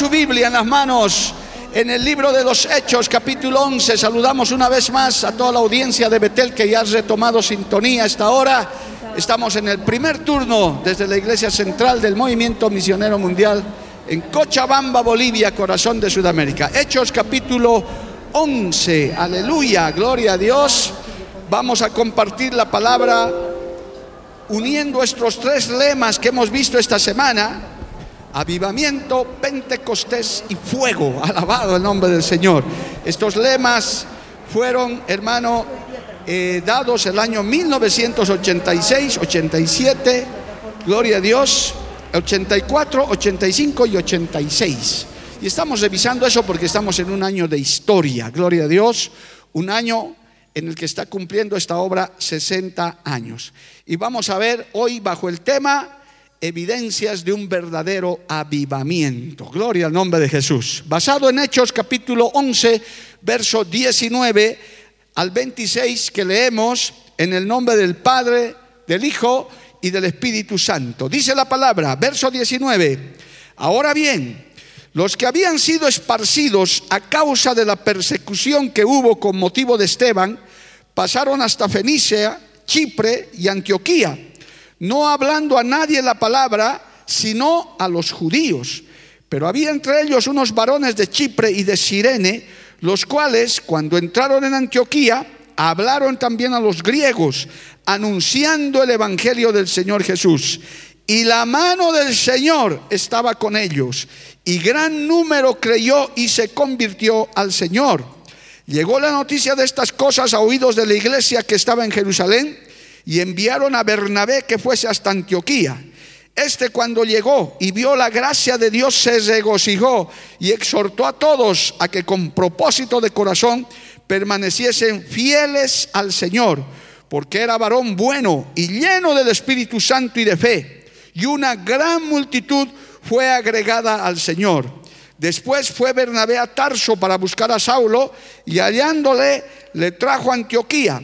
Su Biblia en las manos en el libro de los Hechos, capítulo 11. Saludamos una vez más a toda la audiencia de Betel que ya ha retomado sintonía a esta hora. Estamos en el primer turno desde la iglesia central del Movimiento Misionero Mundial en Cochabamba, Bolivia, corazón de Sudamérica. Hechos capítulo 11. Aleluya, gloria a Dios. Vamos a compartir la palabra uniendo estos tres lemas que hemos visto esta semana. Avivamiento, Pentecostés y fuego. Alabado el nombre del Señor. Estos lemas fueron, hermano, eh, dados el año 1986, 87. Gloria a Dios. 84, 85 y 86. Y estamos revisando eso porque estamos en un año de historia, gloria a Dios, un año en el que está cumpliendo esta obra 60 años. Y vamos a ver hoy bajo el tema evidencias de un verdadero avivamiento. Gloria al nombre de Jesús. Basado en Hechos capítulo 11, verso 19 al 26 que leemos en el nombre del Padre, del Hijo y del Espíritu Santo. Dice la palabra, verso 19. Ahora bien, los que habían sido esparcidos a causa de la persecución que hubo con motivo de Esteban, pasaron hasta Fenicia, Chipre y Antioquía, no hablando a nadie la palabra, sino a los judíos. Pero había entre ellos unos varones de Chipre y de Sirene, los cuales, cuando entraron en Antioquía, hablaron también a los griegos, anunciando el Evangelio del Señor Jesús. Y la mano del Señor estaba con ellos. Y gran número creyó y se convirtió al Señor. Llegó la noticia de estas cosas a oídos de la iglesia que estaba en Jerusalén y enviaron a Bernabé que fuese hasta Antioquía. Este cuando llegó y vio la gracia de Dios se regocijó y exhortó a todos a que con propósito de corazón permaneciesen fieles al Señor, porque era varón bueno y lleno del Espíritu Santo y de fe. Y una gran multitud fue agregada al Señor. Después fue Bernabé a Tarso para buscar a Saulo y hallándole le trajo a Antioquía.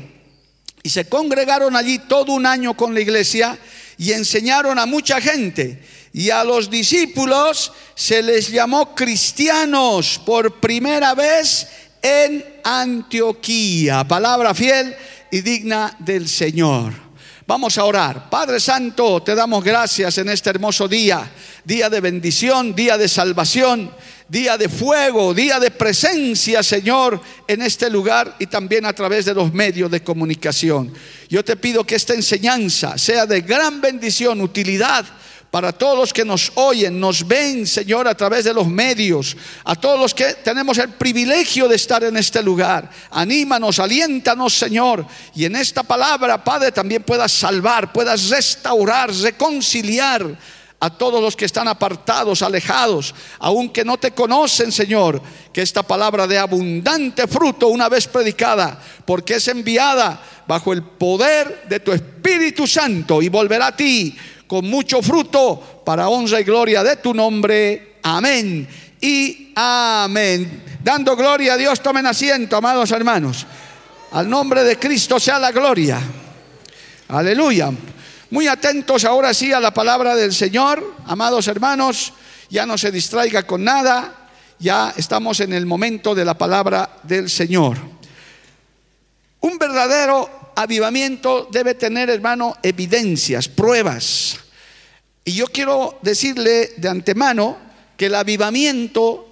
Y se congregaron allí todo un año con la iglesia y enseñaron a mucha gente. Y a los discípulos se les llamó cristianos por primera vez en Antioquía. Palabra fiel y digna del Señor. Vamos a orar. Padre Santo, te damos gracias en este hermoso día, día de bendición, día de salvación, día de fuego, día de presencia, Señor, en este lugar y también a través de los medios de comunicación. Yo te pido que esta enseñanza sea de gran bendición, utilidad para todos los que nos oyen, nos ven, Señor, a través de los medios, a todos los que tenemos el privilegio de estar en este lugar. Anímanos, aliéntanos, Señor, y en esta palabra, Padre, también puedas salvar, puedas restaurar, reconciliar a todos los que están apartados, alejados, aunque no te conocen, Señor, que esta palabra de abundante fruto una vez predicada, porque es enviada bajo el poder de tu Espíritu Santo y volverá a ti con mucho fruto para honra y gloria de tu nombre. Amén y amén. Dando gloria a Dios, tomen asiento, amados hermanos. Al nombre de Cristo sea la gloria. Aleluya. Muy atentos ahora sí a la palabra del Señor, amados hermanos. Ya no se distraiga con nada. Ya estamos en el momento de la palabra del Señor. Un verdadero avivamiento debe tener, hermano, evidencias, pruebas. Y yo quiero decirle de antemano que el avivamiento,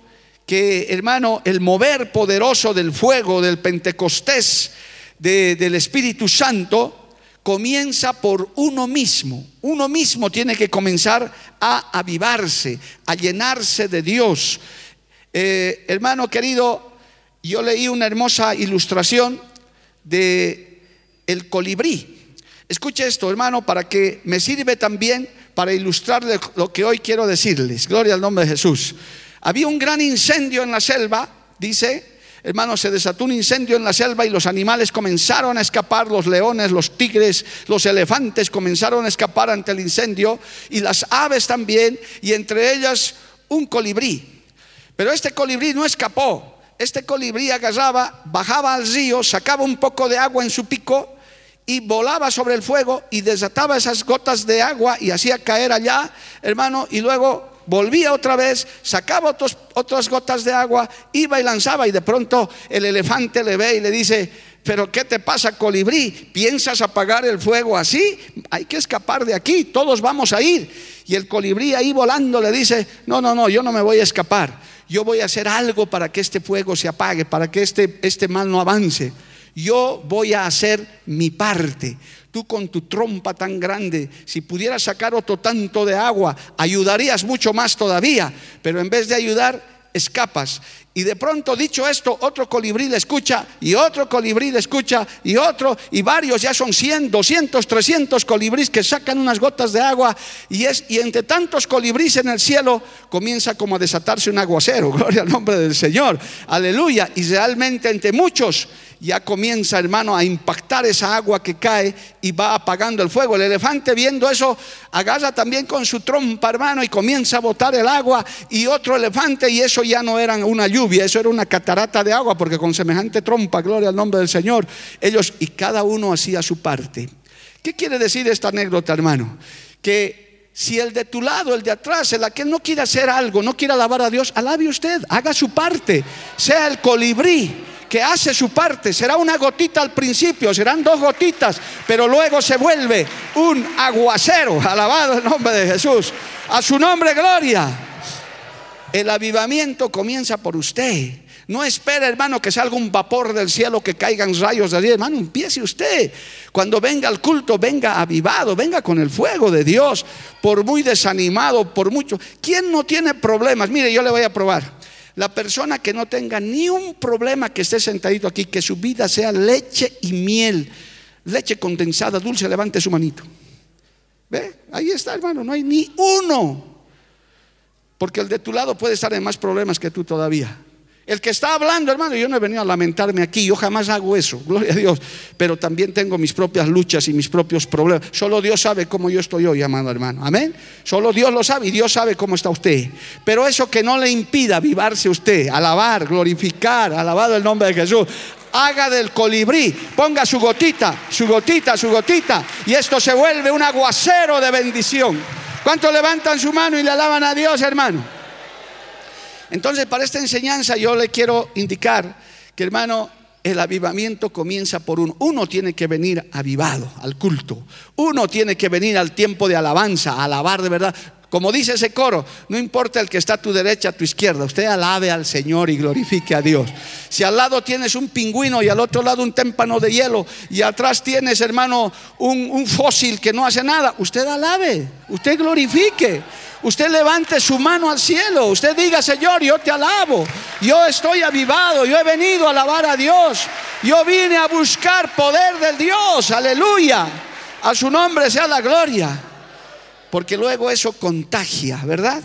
que hermano, el mover poderoso del fuego, del Pentecostés, del Espíritu Santo, comienza por uno mismo. Uno mismo tiene que comenzar a avivarse, a llenarse de Dios. Eh, hermano querido, yo leí una hermosa ilustración de el colibrí. Escuche esto, hermano, para que me sirve también para ilustrarle lo que hoy quiero decirles. Gloria al nombre de Jesús. Había un gran incendio en la selva, dice, hermano, se desató un incendio en la selva y los animales comenzaron a escapar, los leones, los tigres, los elefantes comenzaron a escapar ante el incendio y las aves también, y entre ellas un colibrí. Pero este colibrí no escapó. Este colibrí agarraba, bajaba al río, sacaba un poco de agua en su pico y volaba sobre el fuego y desataba esas gotas de agua y hacía caer allá, hermano, y luego volvía otra vez, sacaba otras gotas de agua, iba y lanzaba y de pronto el elefante le ve y le dice, pero ¿qué te pasa, colibrí? ¿Piensas apagar el fuego así? Hay que escapar de aquí, todos vamos a ir. Y el colibrí ahí volando le dice, no, no, no, yo no me voy a escapar. Yo voy a hacer algo para que este fuego se apague, para que este, este mal no avance yo voy a hacer mi parte. Tú con tu trompa tan grande, si pudieras sacar otro tanto de agua, ayudarías mucho más todavía, pero en vez de ayudar, escapas. Y de pronto, dicho esto, otro colibrí le escucha y otro colibrí le escucha y otro, y varios, ya son 100, 200, 300 colibrís que sacan unas gotas de agua y, es, y entre tantos colibrís en el cielo comienza como a desatarse un aguacero, gloria al nombre del Señor, aleluya, y realmente entre muchos ya comienza, hermano, a impactar esa agua que cae y va apagando el fuego. El elefante viendo eso, agarra también con su trompa, hermano, y comienza a botar el agua y otro elefante y eso ya no era una lluvia, eso era una catarata de agua, porque con semejante trompa, gloria al nombre del Señor, ellos y cada uno hacía su parte. ¿Qué quiere decir esta anécdota, hermano? Que si el de tu lado, el de atrás, el que no quiere hacer algo, no quiere alabar a Dios, alabe usted, haga su parte, sea el colibrí que hace su parte. Será una gotita al principio, serán dos gotitas, pero luego se vuelve un aguacero. Alabado el nombre de Jesús. A su nombre, gloria. El avivamiento comienza por usted. No espera, hermano, que salga un vapor del cielo, que caigan rayos de allí. Hermano, empiece usted. Cuando venga al culto, venga avivado, venga con el fuego de Dios. Por muy desanimado, por mucho. ¿Quién no tiene problemas? Mire, yo le voy a probar. La persona que no tenga ni un problema que esté sentadito aquí, que su vida sea leche y miel, leche condensada, dulce, levante su manito. ¿Ve? Ahí está, hermano, no hay ni uno. Porque el de tu lado puede estar en más problemas que tú todavía. El que está hablando, hermano, yo no he venido a lamentarme aquí, yo jamás hago eso, gloria a Dios, pero también tengo mis propias luchas y mis propios problemas. Solo Dios sabe cómo yo estoy hoy, amado hermano. Amén. Solo Dios lo sabe y Dios sabe cómo está usted. Pero eso que no le impida avivarse usted, alabar, glorificar, alabado el nombre de Jesús. Haga del colibrí, ponga su gotita, su gotita, su gotita, y esto se vuelve un aguacero de bendición. ¿Cuántos levantan su mano y le alaban a Dios, hermano? Entonces, para esta enseñanza yo le quiero indicar que, hermano, el avivamiento comienza por uno. Uno tiene que venir avivado al culto. Uno tiene que venir al tiempo de alabanza, alabar de verdad. Como dice ese coro, no importa el que está a tu derecha, a tu izquierda, usted alabe al Señor y glorifique a Dios. Si al lado tienes un pingüino y al otro lado un témpano de hielo y atrás tienes, hermano, un, un fósil que no hace nada, usted alabe, usted glorifique. Usted levante su mano al cielo. Usted diga, Señor, yo te alabo. Yo estoy avivado. Yo he venido a alabar a Dios. Yo vine a buscar poder del Dios. Aleluya. A su nombre sea la gloria. Porque luego eso contagia, ¿verdad?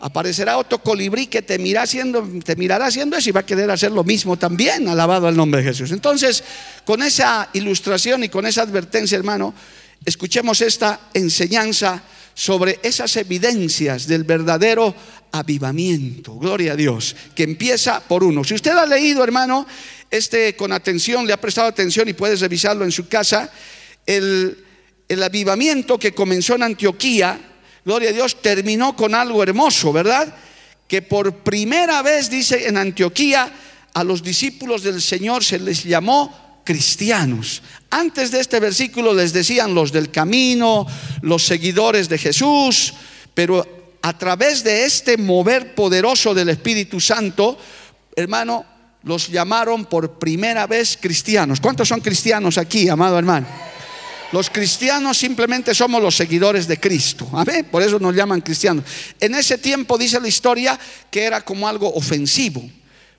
Aparecerá otro colibrí que te, mira haciendo, te mirará haciendo eso y va a querer hacer lo mismo también. Alabado al nombre de Jesús. Entonces, con esa ilustración y con esa advertencia, hermano, escuchemos esta enseñanza sobre esas evidencias del verdadero avivamiento. Gloria a Dios, que empieza por uno. Si usted ha leído, hermano, este con atención, le ha prestado atención y puedes revisarlo en su casa, el, el avivamiento que comenzó en Antioquía, gloria a Dios, terminó con algo hermoso, ¿verdad? Que por primera vez, dice en Antioquía, a los discípulos del Señor se les llamó cristianos. Antes de este versículo les decían los del camino, los seguidores de Jesús, pero a través de este mover poderoso del Espíritu Santo, hermano, los llamaron por primera vez cristianos. ¿Cuántos son cristianos aquí, amado hermano? Los cristianos simplemente somos los seguidores de Cristo. Amén. Por eso nos llaman cristianos. En ese tiempo dice la historia que era como algo ofensivo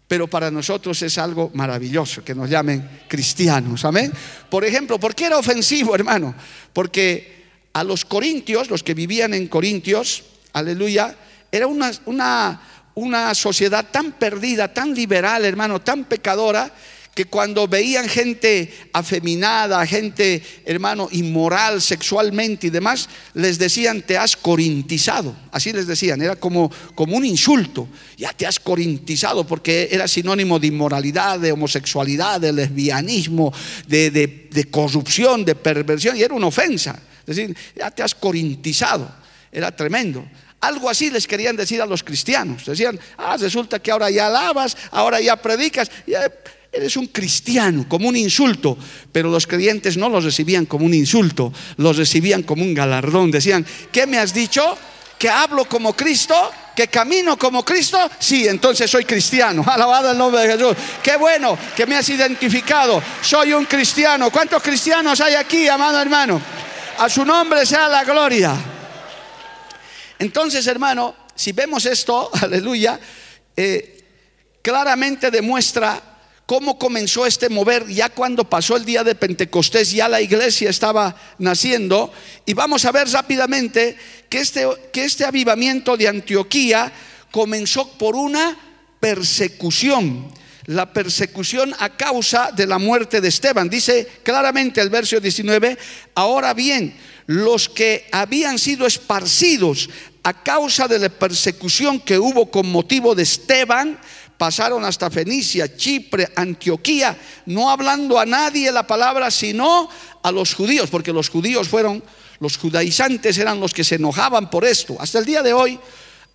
pero para nosotros es algo maravilloso que nos llamen cristianos. Amén. Por ejemplo, ¿por qué era ofensivo, hermano? Porque a los corintios, los que vivían en Corintios, aleluya, era una, una, una sociedad tan perdida, tan liberal, hermano, tan pecadora, que cuando veían gente afeminada, gente, hermano, inmoral sexualmente y demás, les decían, te has corintizado. Así les decían, era como, como un insulto. Ya te has corintizado porque era sinónimo de inmoralidad, de homosexualidad, de lesbianismo, de, de corrupción, de perversión, y era una ofensa. Es decir, ya te has corintizado. Era tremendo. Algo así les querían decir a los cristianos. Decían, ah, resulta que ahora ya alabas, ahora ya predicas. Ya Eres un cristiano, como un insulto, pero los creyentes no los recibían como un insulto, los recibían como un galardón. Decían, ¿qué me has dicho? ¿Que hablo como Cristo? ¿Que camino como Cristo? Sí, entonces soy cristiano. Alabado el nombre de Jesús. Qué bueno que me has identificado. Soy un cristiano. ¿Cuántos cristianos hay aquí, amado hermano? A su nombre sea la gloria. Entonces, hermano, si vemos esto, aleluya, eh, claramente demuestra cómo comenzó este mover ya cuando pasó el día de Pentecostés, ya la iglesia estaba naciendo. Y vamos a ver rápidamente que este, que este avivamiento de Antioquía comenzó por una persecución. La persecución a causa de la muerte de Esteban. Dice claramente el verso 19, ahora bien, los que habían sido esparcidos a causa de la persecución que hubo con motivo de Esteban, pasaron hasta Fenicia, Chipre, Antioquía, no hablando a nadie la palabra, sino a los judíos, porque los judíos fueron, los judaizantes eran los que se enojaban por esto. Hasta el día de hoy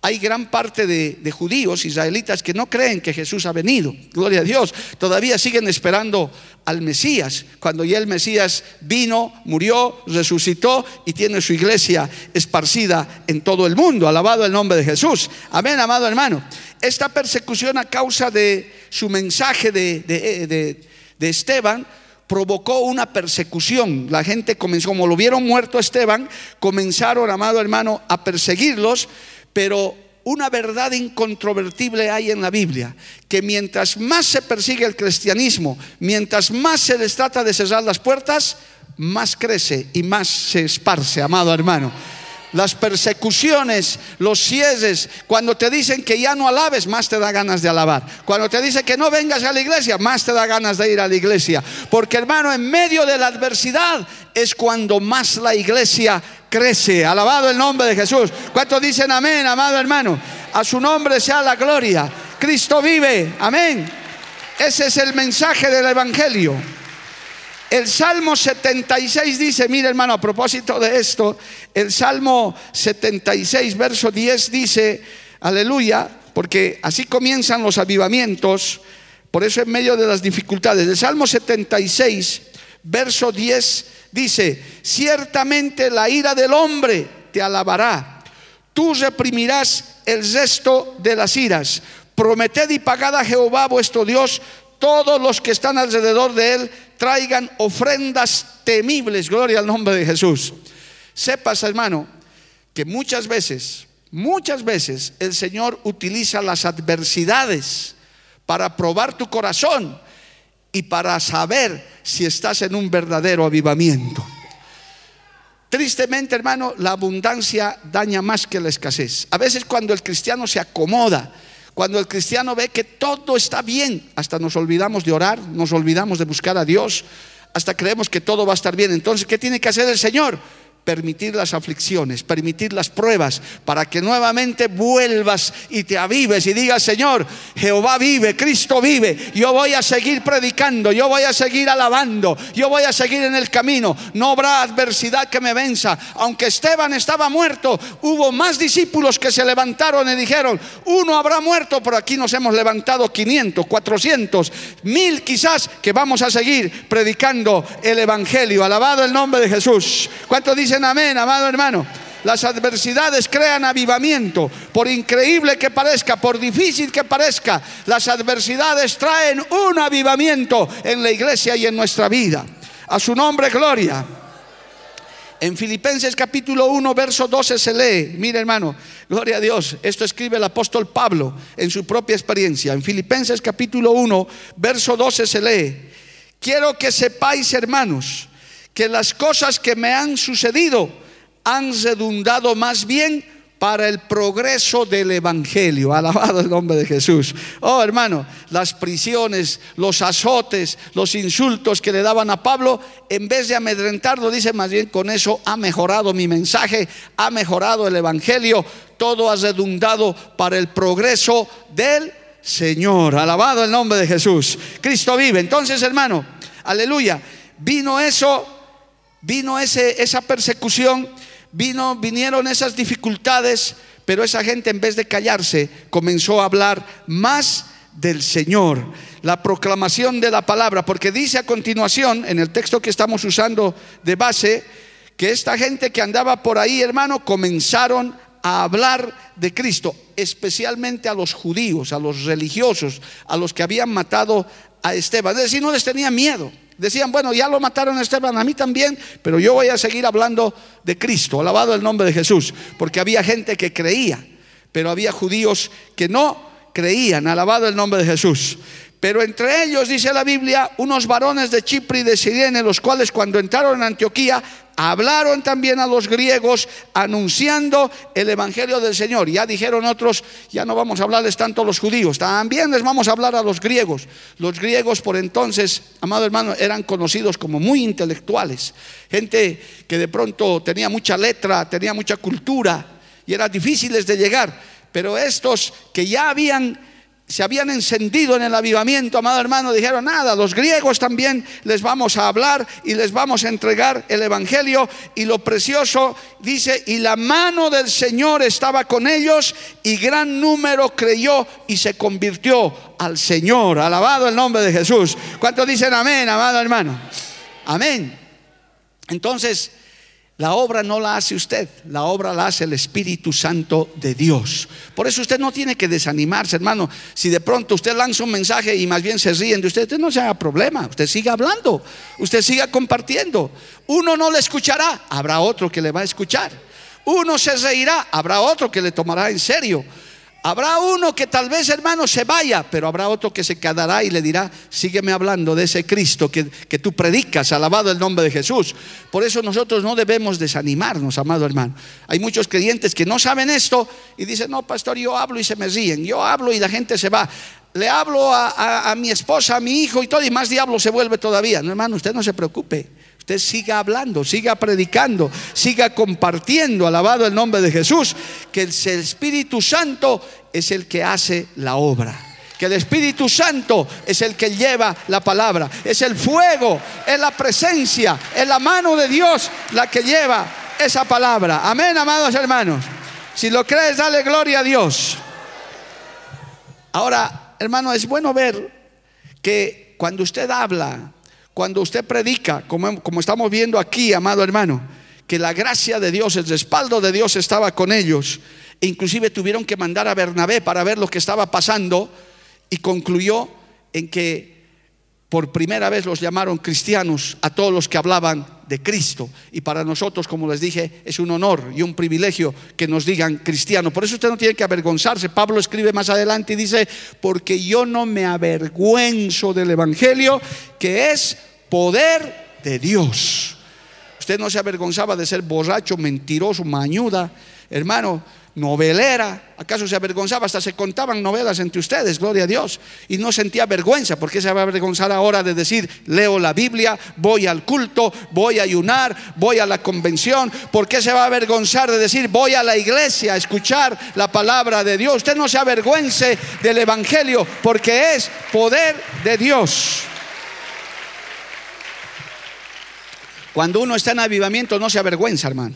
hay gran parte de, judíos, israelitas, que no creen que Jesús ha venido. Gloria a Dios. Todavía siguen esperando al Mesías, cuando ya el Mesías vino, murió, resucitó y tiene su iglesia esparcida en todo el mundo. Alabado el nombre de Jesús. Amén, amado hermano. Esta persecución a causa de su mensaje de, de Esteban provocó una persecución. La gente comenzó, como lo vieron muerto a Esteban, comenzaron, amado hermano, a perseguirlos pero una verdad incontrovertible hay en la Biblia, que mientras más se persigue el cristianismo, mientras más se les trata de cerrar las puertas, más crece y más se esparce, amado hermano las persecuciones, los cierres, cuando te dicen que ya no alabes, más te da ganas de alabar. Cuando te dicen que no vengas a la iglesia, más te da ganas de ir a la iglesia. Porque hermano, en medio de la adversidad es cuando más la iglesia crece. Alabado el nombre de Jesús. ¿Cuántos dicen amén, amado hermano? A su nombre sea la gloria. Cristo vive. Amén. Ese es el mensaje del Evangelio. El Salmo 76 dice, mira hermano, a propósito de esto, el Salmo 76, verso 10 dice, aleluya, porque así comienzan los avivamientos, por eso en medio de las dificultades. El Salmo 76, verso 10 dice, ciertamente la ira del hombre te alabará, tú reprimirás el resto de las iras. Prometed y pagad a Jehová vuestro Dios todos los que están alrededor de él traigan ofrendas temibles, gloria al nombre de Jesús. Sepas, hermano, que muchas veces, muchas veces el Señor utiliza las adversidades para probar tu corazón y para saber si estás en un verdadero avivamiento. Tristemente, hermano, la abundancia daña más que la escasez. A veces cuando el cristiano se acomoda, cuando el cristiano ve que todo está bien, hasta nos olvidamos de orar, nos olvidamos de buscar a Dios, hasta creemos que todo va a estar bien. Entonces, ¿qué tiene que hacer el Señor? Permitir las aflicciones, permitir las pruebas, para que nuevamente vuelvas y te avives y digas, Señor, Jehová vive, Cristo vive, yo voy a seguir predicando, yo voy a seguir alabando, yo voy a seguir en el camino, no habrá adversidad que me venza. Aunque Esteban estaba muerto, hubo más discípulos que se levantaron y dijeron, uno habrá muerto, pero aquí nos hemos levantado 500, 400, mil quizás, que vamos a seguir predicando el Evangelio. Alabado el nombre de Jesús. ¿Cuánto dice? Amén, amado hermano. Las adversidades crean avivamiento. Por increíble que parezca, por difícil que parezca, las adversidades traen un avivamiento en la iglesia y en nuestra vida. A su nombre, gloria. En Filipenses capítulo 1, verso 12 se lee, mire hermano, gloria a Dios, esto escribe el apóstol Pablo en su propia experiencia. En Filipenses capítulo 1, verso 12 se lee, quiero que sepáis hermanos que las cosas que me han sucedido han redundado más bien para el progreso del Evangelio. Alabado el nombre de Jesús. Oh hermano, las prisiones, los azotes, los insultos que le daban a Pablo, en vez de amedrentarlo, dice más bien con eso ha mejorado mi mensaje, ha mejorado el Evangelio, todo ha redundado para el progreso del Señor. Alabado el nombre de Jesús. Cristo vive. Entonces hermano, aleluya, vino eso, vino ese, esa persecución vino, vinieron esas dificultades, pero esa gente en vez de callarse comenzó a hablar más del Señor, la proclamación de la palabra, porque dice a continuación, en el texto que estamos usando de base, que esta gente que andaba por ahí, hermano, comenzaron a hablar de Cristo, especialmente a los judíos, a los religiosos, a los que habían matado a Esteban. Es decir, no les tenía miedo. Decían, bueno, ya lo mataron a Esteban, a mí también, pero yo voy a seguir hablando de Cristo, alabado el nombre de Jesús, porque había gente que creía, pero había judíos que no creían, alabado el nombre de Jesús. Pero entre ellos, dice la Biblia, unos varones de Chipre y de Sirene, los cuales cuando entraron en Antioquía hablaron también a los griegos anunciando el Evangelio del Señor. Ya dijeron otros, ya no vamos a hablarles tanto a los judíos, también les vamos a hablar a los griegos. Los griegos por entonces, amado hermano, eran conocidos como muy intelectuales, gente que de pronto tenía mucha letra, tenía mucha cultura y eran difíciles de llegar. Pero estos que ya habían se habían encendido en el avivamiento, amado hermano, dijeron, nada, los griegos también les vamos a hablar y les vamos a entregar el Evangelio. Y lo precioso dice, y la mano del Señor estaba con ellos y gran número creyó y se convirtió al Señor. Alabado el nombre de Jesús. ¿Cuántos dicen amén, amado hermano? Amén. Entonces, la obra no la hace usted, la obra la hace el Espíritu Santo de Dios. Por eso usted no tiene que desanimarse, hermano. Si de pronto usted lanza un mensaje y más bien se ríen de usted, usted no se haga problema. Usted siga hablando, usted siga compartiendo. Uno no le escuchará, habrá otro que le va a escuchar. Uno se reirá, habrá otro que le tomará en serio. Habrá uno que tal vez, hermano, se vaya, pero habrá otro que se quedará y le dirá, sígueme hablando de ese Cristo que, que, tú predicas, alabado el nombre de Jesús. Por eso nosotros no debemos desanimarnos, amado hermano. Hay muchos creyentes que no saben esto y dicen, no, pastor, yo hablo y se me ríen, yo hablo y la gente se va. Le hablo a, a, mi esposa, a mi hijo y todo, y más diablo se vuelve todavía. No, hermano, usted no se preocupe. Usted siga hablando, siga predicando, siga compartiendo, alabado el nombre de Jesús, que el Espíritu Santo es el que hace la obra. Que el Espíritu Santo es el que lleva la palabra. Es el fuego, es la presencia, es la mano de Dios la que lleva esa palabra. Amén, amados hermanos. Si lo crees, dale gloria a Dios. Ahora, hermano, es bueno ver que cuando usted habla, cuando usted predica, como, como, estamos viendo aquí, amado hermano, que la gracia de Dios, el respaldo de Dios estaba con ellos, e inclusive tuvieron que mandar a Bernabé para ver lo que estaba pasando, y concluyó en que por primera vez los llamaron cristianos a todos los que hablaban de Cristo. Y para nosotros, como les dije, es un honor y un privilegio que nos digan cristiano. Por eso usted no tiene que avergonzarse. Pablo escribe más adelante y dice, porque yo no me avergüenzo del Evangelio, que es poder de Dios. Usted no se avergonzaba de ser borracho, mentiroso, mañuda, hermano novelera. ¿Acaso se avergonzaba? Hasta se contaban novelas entre ustedes, gloria a Dios. Y no sentía vergüenza. ¿Por qué se va a avergonzar ahora de decir, leo la Biblia, voy al culto, voy a ayunar, voy a la convención? ¿Por qué se va a avergonzar de decir, voy a la iglesia a escuchar la palabra de Dios? Usted no se avergüence del Evangelio porque es poder de Dios. Cuando uno está en avivamiento no se avergüenza, hermano,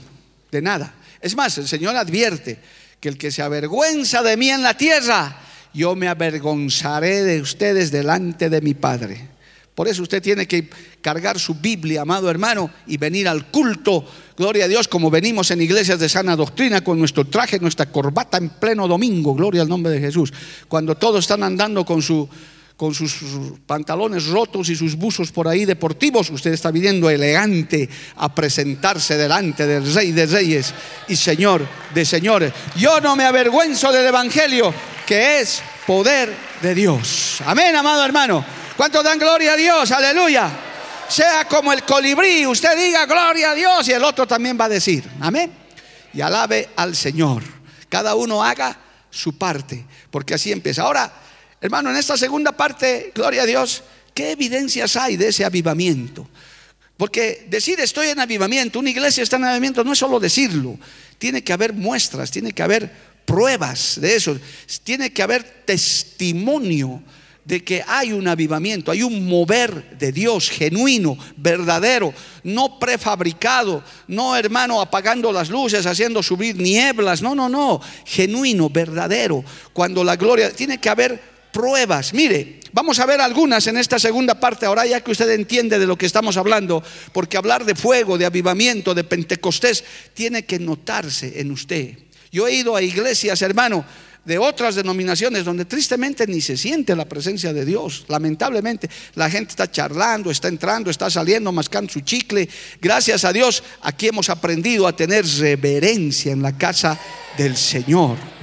de nada. Es más, el Señor advierte que el que se avergüenza de mí en la tierra, yo me avergonzaré de ustedes delante de mi Padre. Por eso usted tiene que cargar su Biblia, amado hermano, y venir al culto, gloria a Dios, como venimos en iglesias de sana doctrina, con nuestro traje, nuestra corbata en pleno domingo, gloria al nombre de Jesús. Cuando todos están andando con su con sus pantalones rotos y sus buzos por ahí deportivos, usted está viniendo elegante a presentarse delante del Rey de Reyes y Señor de Señores. Yo no me avergüenzo del Evangelio, que es poder de Dios. Amén, amado hermano. ¿Cuántos dan gloria a Dios? Aleluya. Sea como el colibrí, usted diga gloria a Dios y el otro también va a decir. Amén. Y alabe al Señor. Cada uno haga su parte, porque así empieza. Ahora, Hermano, en esta segunda parte, gloria a Dios, ¿qué evidencias hay de ese avivamiento? Porque decir estoy en avivamiento, una iglesia está en avivamiento, no es solo decirlo, tiene que haber muestras, tiene que haber pruebas de eso, tiene que haber testimonio de que hay un avivamiento, hay un mover de Dios genuino, verdadero, no prefabricado, no hermano apagando las luces, haciendo subir nieblas, no, no, no, genuino, verdadero, cuando la gloria, tiene que haber pruebas. Mire, vamos a ver algunas en esta segunda parte, ahora ya que usted entiende de lo que estamos hablando, porque hablar de fuego, de avivamiento, de Pentecostés, tiene que notarse en usted. Yo he ido a iglesias, hermano, de otras denominaciones donde tristemente ni se siente la presencia de Dios. Lamentablemente la gente está charlando, está entrando, está saliendo, mascando su chicle. Gracias a Dios, aquí hemos aprendido a tener reverencia en la casa del Señor.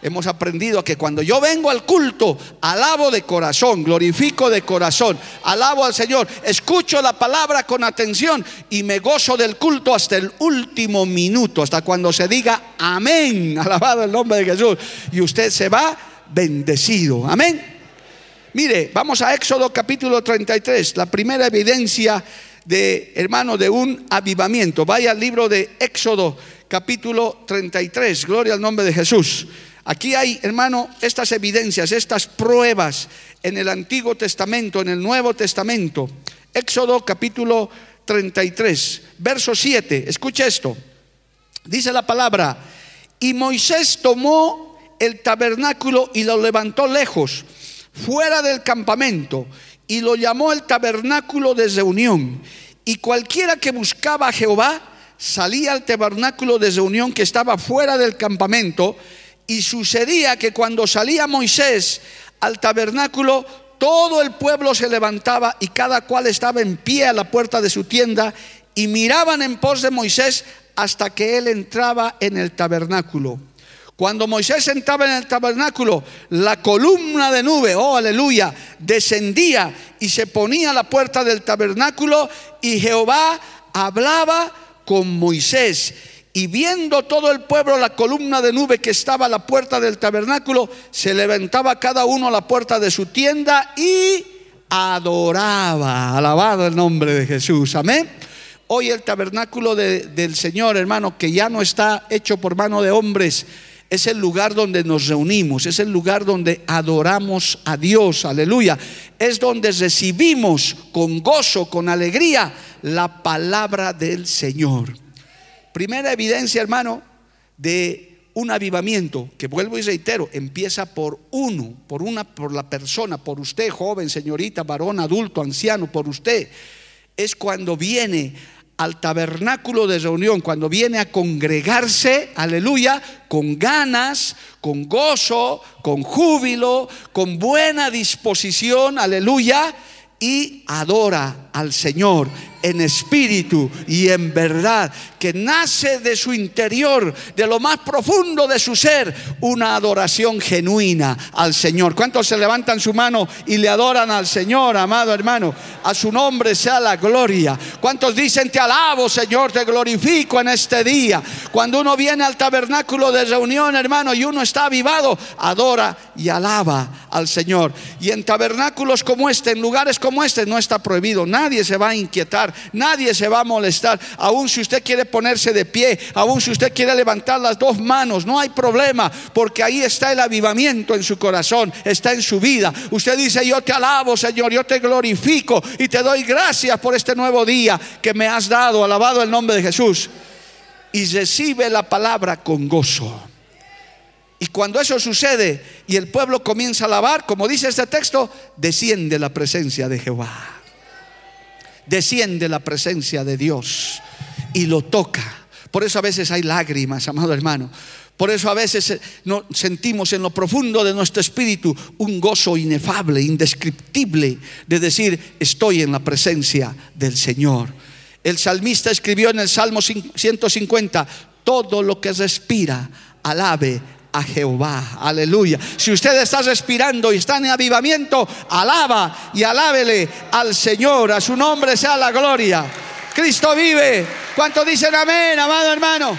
Hemos aprendido que cuando yo vengo al culto, alabo de corazón, glorifico de corazón, alabo al Señor, escucho la palabra con atención y me gozo del culto hasta el último minuto, hasta cuando se diga amén, alabado el nombre de Jesús. Y usted se va bendecido, amén. Mire, vamos a Éxodo capítulo 33, la primera evidencia de, hermano, de un avivamiento. Vaya al libro de Éxodo capítulo 33, gloria al nombre de Jesús. Aquí hay, hermano, estas evidencias, estas pruebas en el Antiguo Testamento, en el Nuevo Testamento. Éxodo capítulo 33, verso 7. Escucha esto. Dice la palabra, y Moisés tomó el tabernáculo y lo levantó lejos, fuera del campamento, y lo llamó el tabernáculo de reunión. Y cualquiera que buscaba a Jehová salía al tabernáculo de reunión que estaba fuera del campamento y sucedía que cuando salía Moisés al tabernáculo, todo el pueblo se levantaba y cada cual estaba en pie a la puerta de su tienda y miraban en pos de Moisés hasta que él entraba en el tabernáculo. Cuando Moisés entraba en el tabernáculo, la columna de nube, oh aleluya, descendía y se ponía a la puerta del tabernáculo y Jehová hablaba con Moisés y viendo todo el pueblo la columna de nube que estaba a la puerta del tabernáculo, se levantaba cada uno a la puerta de su tienda y adoraba, alabado el nombre de Jesús, amén. Hoy el tabernáculo del Señor, hermano, que ya no está hecho por mano de hombres, es el lugar donde nos reunimos, es el lugar donde adoramos a Dios, aleluya. Es donde recibimos con gozo, con alegría, la palabra del Señor. Primera evidencia, hermano, de un avivamiento, que vuelvo y reitero, empieza por uno, por una, por la persona, por usted, joven, señorita, varón, adulto, anciano, por usted. Es cuando viene al tabernáculo de reunión, cuando viene a congregarse, aleluya, con ganas, con gozo, con júbilo, con buena disposición, aleluya, y adora al Señor en espíritu y en verdad, que nace de su interior, de lo más profundo de su ser, una adoración genuina al Señor. ¿Cuántos se levantan su mano y le adoran al Señor, amado hermano? A su nombre sea la gloria. ¿Cuántos dicen, te alabo, Señor, te glorifico en este día? Cuando uno viene al tabernáculo de reunión, hermano, y uno está avivado, adora y alaba al Señor. Y en tabernáculos como este, en lugares como este, no está prohibido. Nadie se va a inquietar nadie se va a molestar. Aún si usted quiere ponerse de pie, aún si usted quiere levantar las dos manos, no hay problema, porque ahí está el avivamiento en su corazón, está en su vida. Usted dice, yo te alabo, Señor, yo te glorifico y te doy gracias por este nuevo día que me has dado, alabado el nombre de Jesús. Y recibe la palabra con gozo. Y cuando eso sucede y el pueblo comienza a alabar, como dice este texto, desciende la presencia de Jehová desciende la presencia de Dios y lo toca. Por eso a veces hay lágrimas, amado hermano, Por eso a veces eh, sentimos en lo profundo de nuestro espíritu un gozo inefable, indescriptible, de decir, estoy en la presencia del Señor. El salmista escribió en el Salmo 150, todo lo que respira, alabe a Jehová. Aleluya. Si usted está respirando y está en avivamiento, alaba y alábele al Señor. A su nombre sea la gloria. Cristo vive. ¿Cuánto dicen amén, amado hermano?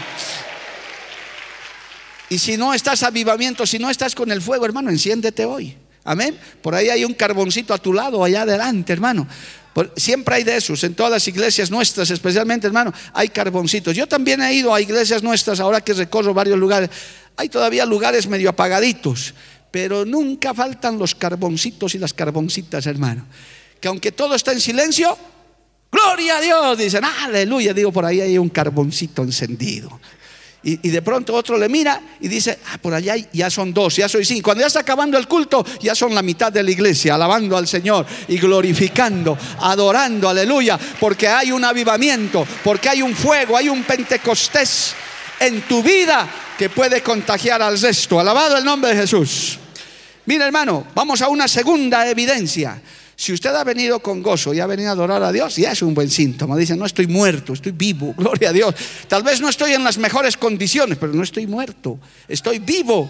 Y si no estás avivamiento, si no estás con el fuego, hermano, enciéndete hoy. Amén. Por ahí hay un carboncito a tu lado, allá adelante, hermano. siempre hay de esos, en todas las iglesias nuestras, especialmente, hermano, hay carboncitos. Yo también he ido a iglesias nuestras, ahora que recorro varios lugares. Hay todavía lugares medio apagaditos, pero nunca faltan los carboncitos y las carboncitas, hermano. Que aunque todo está en silencio, gloria a Dios, dicen, aleluya, digo, por ahí hay un carboncito encendido. Y, de pronto otro le mira y dice, ah, por allá ya son dos, ya soy cinco. Cuando ya está acabando el culto, ya son la mitad de la iglesia, alabando al Señor y glorificando, adorando, aleluya, porque hay un avivamiento, porque hay un fuego, hay un pentecostés en tu vida que puede contagiar al resto. Alabado el nombre de Jesús. Mira hermano, vamos a una segunda evidencia. Si usted ha venido con gozo y ha venido a adorar a Dios, ya es un buen síntoma. Dice, no estoy muerto, estoy vivo, gloria a Dios. Tal vez no estoy en las mejores condiciones, pero no estoy muerto, estoy vivo.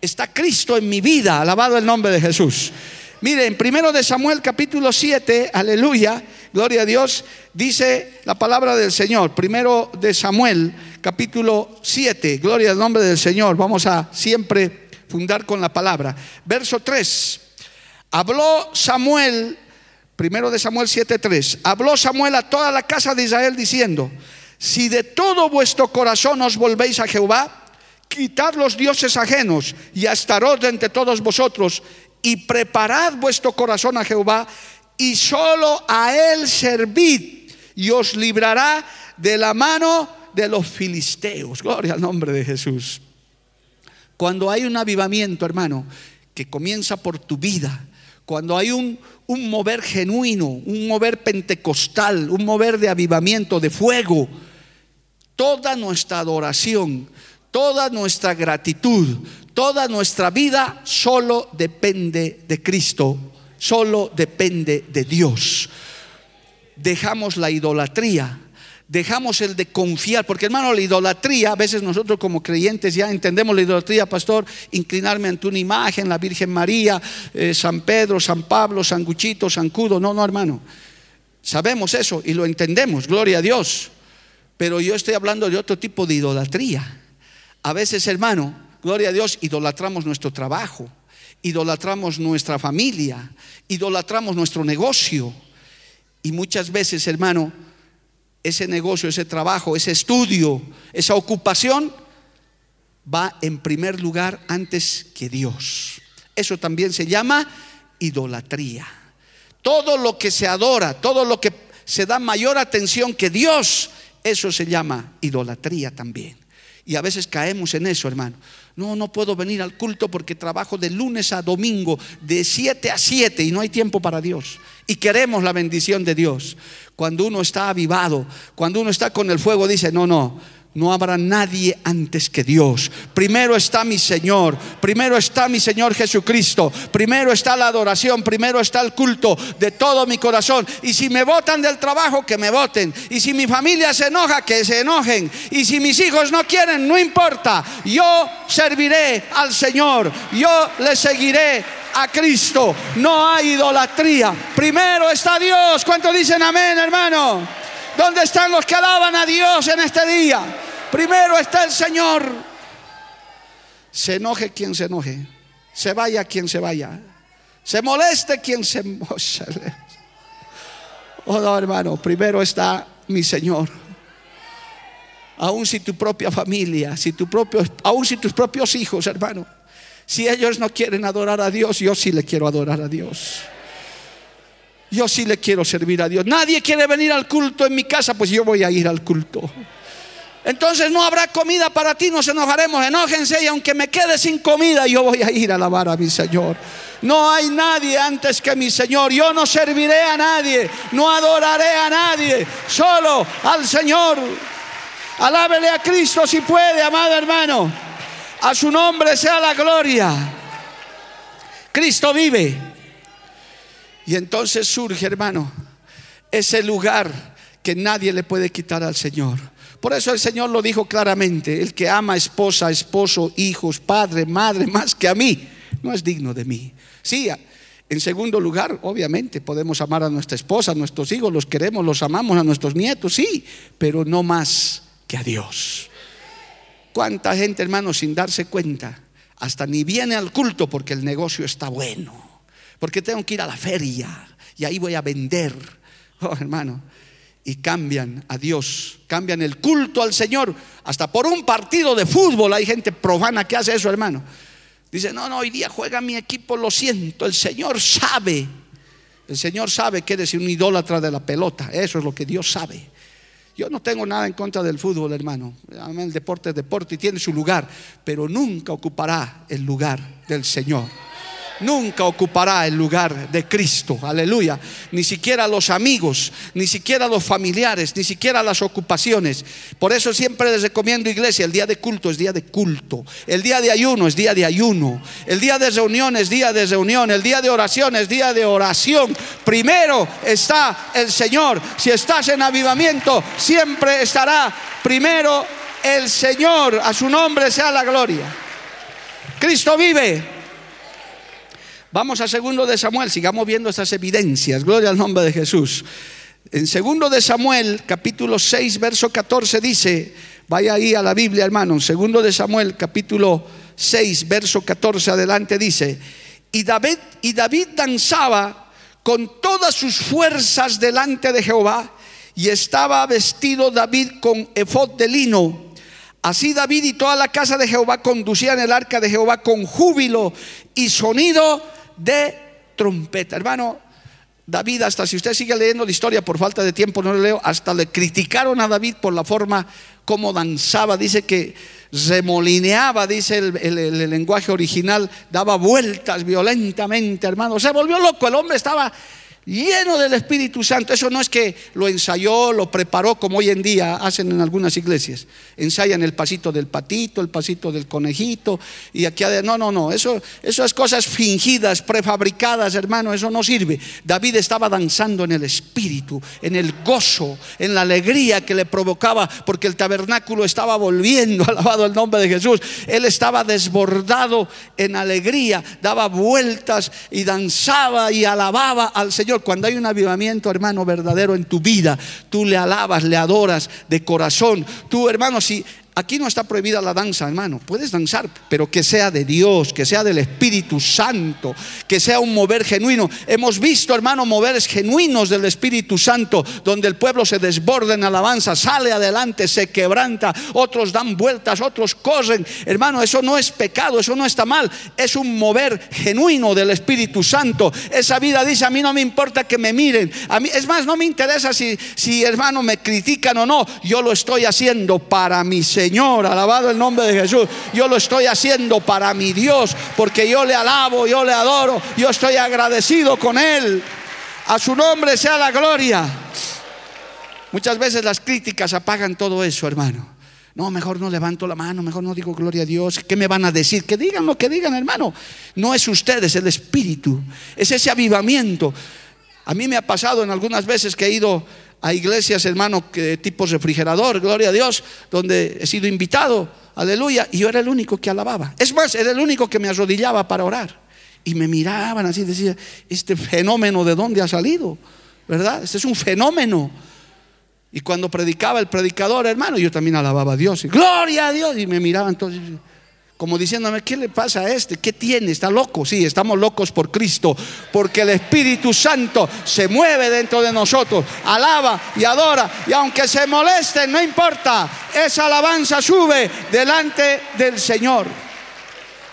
Está Cristo en mi vida, alabado el nombre de Jesús. Miren, primero de Samuel capítulo 7, aleluya, gloria a Dios, dice la palabra del Señor. Primero de Samuel capítulo 7, gloria al nombre del Señor. Vamos a siempre fundar con la palabra. Verso 3. Habló Samuel, primero de Samuel 7:3, habló Samuel a toda la casa de Israel diciendo, si de todo vuestro corazón os volvéis a Jehová, quitad los dioses ajenos y Astarot entre todos vosotros y preparad vuestro corazón a Jehová y solo a él servid y os librará de la mano de los filisteos. Gloria al nombre de Jesús. Cuando hay un avivamiento, hermano, que comienza por tu vida, cuando hay un, un mover genuino, un mover pentecostal, un mover de avivamiento, de fuego, toda nuestra adoración, toda nuestra gratitud, toda nuestra vida solo depende de Cristo, solo depende de Dios. Dejamos la idolatría, dejamos el de confiar, porque hermano, la idolatría, a veces nosotros como creyentes ya entendemos la idolatría, pastor, inclinarme ante una imagen, la Virgen María, eh, San Pedro, San Pablo, San Guchito, San Cudo, no, no hermano, sabemos eso y lo entendemos, gloria a Dios, pero yo estoy hablando de otro tipo de idolatría. A veces, hermano, gloria a Dios, idolatramos nuestro trabajo, idolatramos nuestra familia, idolatramos nuestro negocio. Y muchas veces, hermano, ese negocio, ese trabajo, ese estudio, esa ocupación va en primer lugar antes que Dios. Eso también se llama idolatría. Todo lo que se adora, todo lo que se da mayor atención que Dios, eso se llama idolatría también. Y a veces caemos en eso, hermano. No, no puedo venir al culto porque trabajo de lunes a domingo, de 7 a 7 y no hay tiempo para Dios. Y queremos la bendición de Dios. Cuando uno está avivado, cuando uno está con el fuego, dice, no, no, no habrá nadie antes que Dios. Primero está mi Señor, primero está mi Señor Jesucristo, primero está la adoración, primero está el culto de todo mi corazón. Y si me votan del trabajo, que me voten. Y si mi familia se enoja, que se enojen. Y si mis hijos no quieren, no importa. Yo serviré al Señor, yo le seguiré a Cristo. No hay idolatría. Primero está Dios. ¿Cuántos dicen amén, hermano? ¿Dónde están los que alaban a Dios en este día? Primero está el Señor. Se enoje quien se enoje. Se vaya quien se vaya. Se moleste quien se moleste. Oh, no, hermano. Primero está mi Señor. Aún si tu propia familia, si tu aún si tus propios hijos, hermano. Si ellos no quieren adorar a Dios, yo sí le quiero adorar a Dios. Yo sí le quiero servir a Dios. Nadie quiere venir al culto en mi casa, pues yo voy a ir al culto. Entonces no habrá comida para ti, nos enojaremos, enójense y aunque me quede sin comida, yo voy a ir a alabar a mi Señor. No hay nadie antes que mi Señor. Yo no serviré a nadie, no adoraré a nadie, solo al Señor. Alábele a Cristo si puede, amado hermano. A su nombre sea la gloria. Cristo vive. Y entonces surge, hermano, ese lugar que nadie le puede quitar al Señor. Por eso el Señor lo dijo claramente, el que ama esposa, esposo, hijos, padre, madre, más que a mí, no es digno de mí. Sí, en segundo lugar, obviamente, podemos amar a nuestra esposa, a nuestros hijos, los queremos, los amamos, a nuestros nietos, sí, pero no más que a Dios. ¿Cuánta gente, hermano, sin darse cuenta, hasta ni viene al culto porque el negocio está bueno, porque tengo que ir a la feria y ahí voy a vender? Oh, hermano, y cambian a Dios, cambian el culto al Señor, hasta por un partido de fútbol hay gente profana que hace eso, hermano. Dice, no, no, hoy día juega mi equipo, lo siento, el Señor sabe, el Señor sabe que eres un idólatra de la pelota, eso es lo que Dios sabe. Yo no tengo nada en contra del fútbol, hermano. El deporte es deporte y tiene su lugar, pero nunca ocupará el lugar del Señor nunca ocupará el lugar de Cristo. Aleluya. Ni siquiera los amigos, ni siquiera los familiares, ni siquiera las ocupaciones. Por eso siempre les recomiendo iglesia, el día de culto es día de culto. El día de ayuno es día de ayuno. El día de reunión es día de reunión. El día de oración es día de oración. Primero está el Señor. Si estás en avivamiento, siempre estará primero el Señor. A su nombre sea la gloria. Cristo vive. Vamos a segundo de Samuel, sigamos viendo esas evidencias. Gloria al nombre de Jesús. En segundo de Samuel, capítulo 6, verso 14 dice, vaya ahí a la Biblia, hermano, en segundo de Samuel, capítulo 6, verso 14 adelante dice, y David y David danzaba con todas sus fuerzas delante de Jehová y estaba vestido David con efod de lino. Así David y toda la casa de Jehová conducían el arca de Jehová con júbilo y sonido de trompeta. Hermano, David, hasta si usted sigue leyendo la historia por falta de tiempo, no lo leo, hasta le criticaron a David por la forma como danzaba. Dice que remolineaba, dice el, el, lenguaje original, daba vueltas violentamente, hermano. Se volvió loco, el hombre estaba lleno del Espíritu Santo. Eso no es que lo ensayó, lo preparó como hoy en día hacen en algunas iglesias. Ensayan el pasito del patito, el pasito del conejito y aquí no, no, no, eso esas cosas fingidas, prefabricadas, hermano, eso no sirve. David estaba danzando en el espíritu, en el gozo, en la alegría que le provocaba porque el tabernáculo estaba volviendo, alabado el nombre de Jesús. Él estaba desbordado en alegría, daba vueltas y danzaba y alababa al Señor cuando hay un avivamiento, hermano, verdadero en tu vida, tú le alabas, le adoras de corazón. Tú, hermano, si Aquí no está prohibida la danza, hermano. Puedes danzar, pero que sea de Dios, que sea del Espíritu Santo, que sea un mover genuino. Hemos visto, hermano, moveres genuinos del Espíritu Santo, donde el pueblo se desborda en alabanza, sale adelante, se quebranta, otros dan vueltas, otros corren. Hermano, eso no es pecado, eso no está mal. Es un mover genuino del Espíritu Santo. Esa vida dice, a mí no me importa que me miren. A mí, es más, no me interesa si, si hermano, me critican o no. Yo lo estoy haciendo para mi Señor, alabado el nombre de Jesús. Yo lo estoy haciendo para mi Dios, porque yo le alabo, yo le adoro, yo estoy agradecido con Él. A su nombre sea la gloria. Muchas veces las críticas apagan todo eso, hermano. No, mejor no levanto la mano, mejor no digo gloria a Dios. ¿Qué me van a decir? Que digan lo que digan, hermano. No es ustedes, el Espíritu. Es ese avivamiento. A mí me ha pasado en algunas veces que he ido a iglesias, hermano, que, tipo refrigerador, gloria a Dios, donde he sido invitado, aleluya, y yo era el único que alababa. Es más, era el único que me arrodillaba para orar. Y me miraban así, decía, este fenómeno de dónde ha salido, ¿verdad? Este es un fenómeno. Y cuando predicaba el predicador, hermano, yo también alababa a Dios. gloria a Dios. Y me miraban todos como diciéndome, ¿qué le pasa a este? ¿Qué tiene? ¿Está loco? Sí, estamos locos por Cristo, porque el Espíritu Santo se mueve dentro de nosotros, alaba y adora, y aunque se molesten, no importa, esa alabanza sube delante del Señor.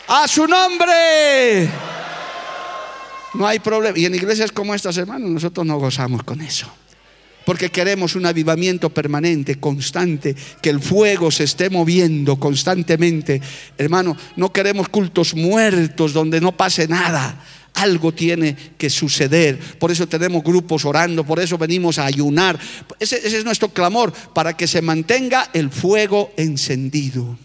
A su nombre. No hay problema. Y en iglesias como estas, hermanos, nosotros no gozamos con eso porque queremos un avivamiento permanente, constante, que el fuego se esté moviendo constantemente. Hermano, no queremos cultos muertos donde no pase nada. Algo tiene que suceder. Por eso tenemos grupos orando, por eso venimos a ayunar. Ese, ese es nuestro clamor, para que se mantenga el fuego encendido.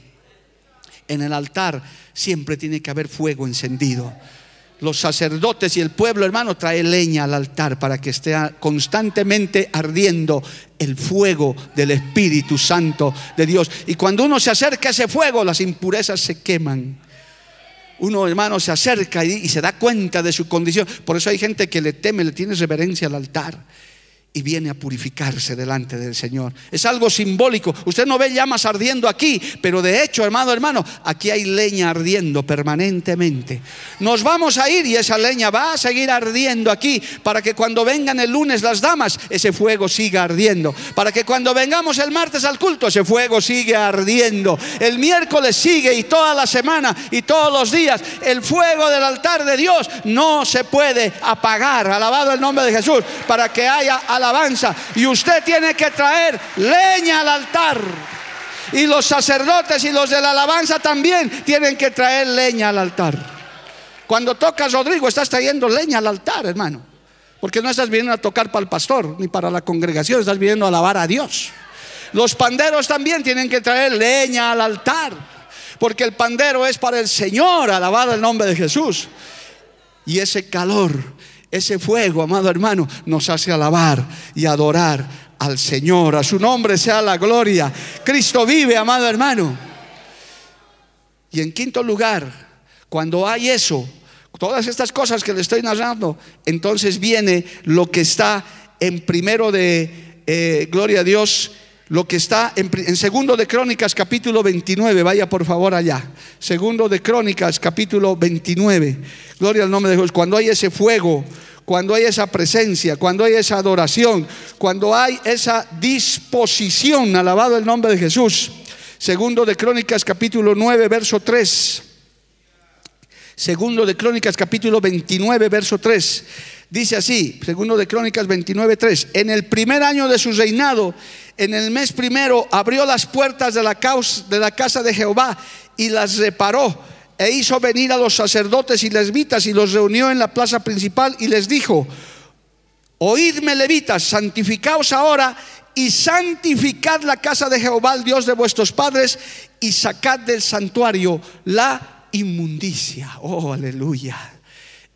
En el altar siempre tiene que haber fuego encendido. Los sacerdotes y el pueblo hermano trae leña al altar para que esté constantemente ardiendo el fuego del Espíritu Santo de Dios. Y cuando uno se acerca a ese fuego, las impurezas se queman uno hermano se acerca y, se da cuenta de su condición. Por eso hay gente que le teme, le tiene reverencia al altar y viene a purificarse delante del Señor. Es algo simbólico. Usted no ve llamas ardiendo aquí, pero de hecho, hermano, hermano, aquí hay leña ardiendo permanentemente. Nos vamos a ir y esa leña va a seguir ardiendo aquí para que cuando vengan el lunes las damas, ese fuego siga ardiendo. Para que cuando vengamos el martes al culto, ese fuego sigue ardiendo. El miércoles sigue y toda la semana y todos los días, el fuego del altar de Dios no se puede apagar. Alabado el nombre de Jesús, para que haya alabanza. Y usted tiene que traer leña al altar. Y los sacerdotes y los de la alabanza también tienen que traer leña al altar. Cuando tocas, Rodrigo, estás trayendo leña al altar, hermano. Porque no estás viniendo a tocar para el pastor ni para la congregación, estás viniendo a alabar a Dios. Los panderos también tienen que traer leña al altar. Porque el pandero es para el Señor, alabado el nombre de Jesús. Y ese calor ese fuego, amado hermano, nos hace alabar y adorar al Señor. A su nombre sea la gloria. Cristo vive, amado hermano. Y en quinto lugar, cuando hay eso, todas estas cosas que le estoy narrando, entonces viene lo que está en primero de, eh, gloria a Dios, lo que está en, segundo de Crónicas capítulo 29, vaya por favor allá. Segundo de Crónicas capítulo 29. Gloria al nombre de Dios. Cuando hay ese fuego, cuando hay esa presencia, cuando hay esa adoración, cuando hay esa disposición, alabado el nombre de Jesús. Segundo de Crónicas capítulo 9, verso 3. Segundo de Crónicas capítulo 29, verso 3. Dice así, segundo de Crónicas 29, 3. En el primer año de su reinado, en el mes primero, abrió las puertas de la, de la casa de Jehová y las reparó e hizo venir a los sacerdotes y levitas y los reunió en la plaza principal y les dijo, oídme levitas, santificaos ahora y santificad la casa de Jehová, el Dios de vuestros padres, y sacad del santuario la inmundicia. Oh, aleluya.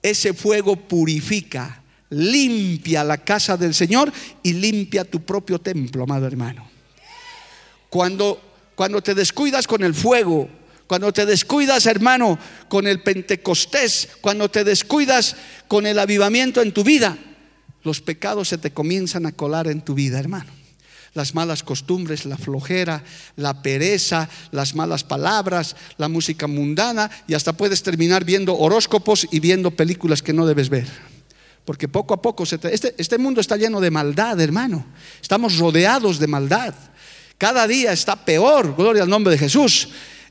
Ese fuego purifica, limpia la casa del Señor y limpia tu propio templo, amado hermano. Cuando, cuando te descuidas con el fuego, cuando te descuidas, hermano, con el Pentecostés, cuando te descuidas con el avivamiento en tu vida, los pecados se te comienzan a colar en tu vida, hermano. Las malas costumbres, la flojera, la pereza, las malas palabras, la música mundana y hasta puedes terminar viendo horóscopos y viendo películas que no debes ver. Porque poco a poco se este, este mundo está lleno de maldad, hermano. Estamos rodeados de maldad. Cada día está peor, gloria al nombre de Jesús.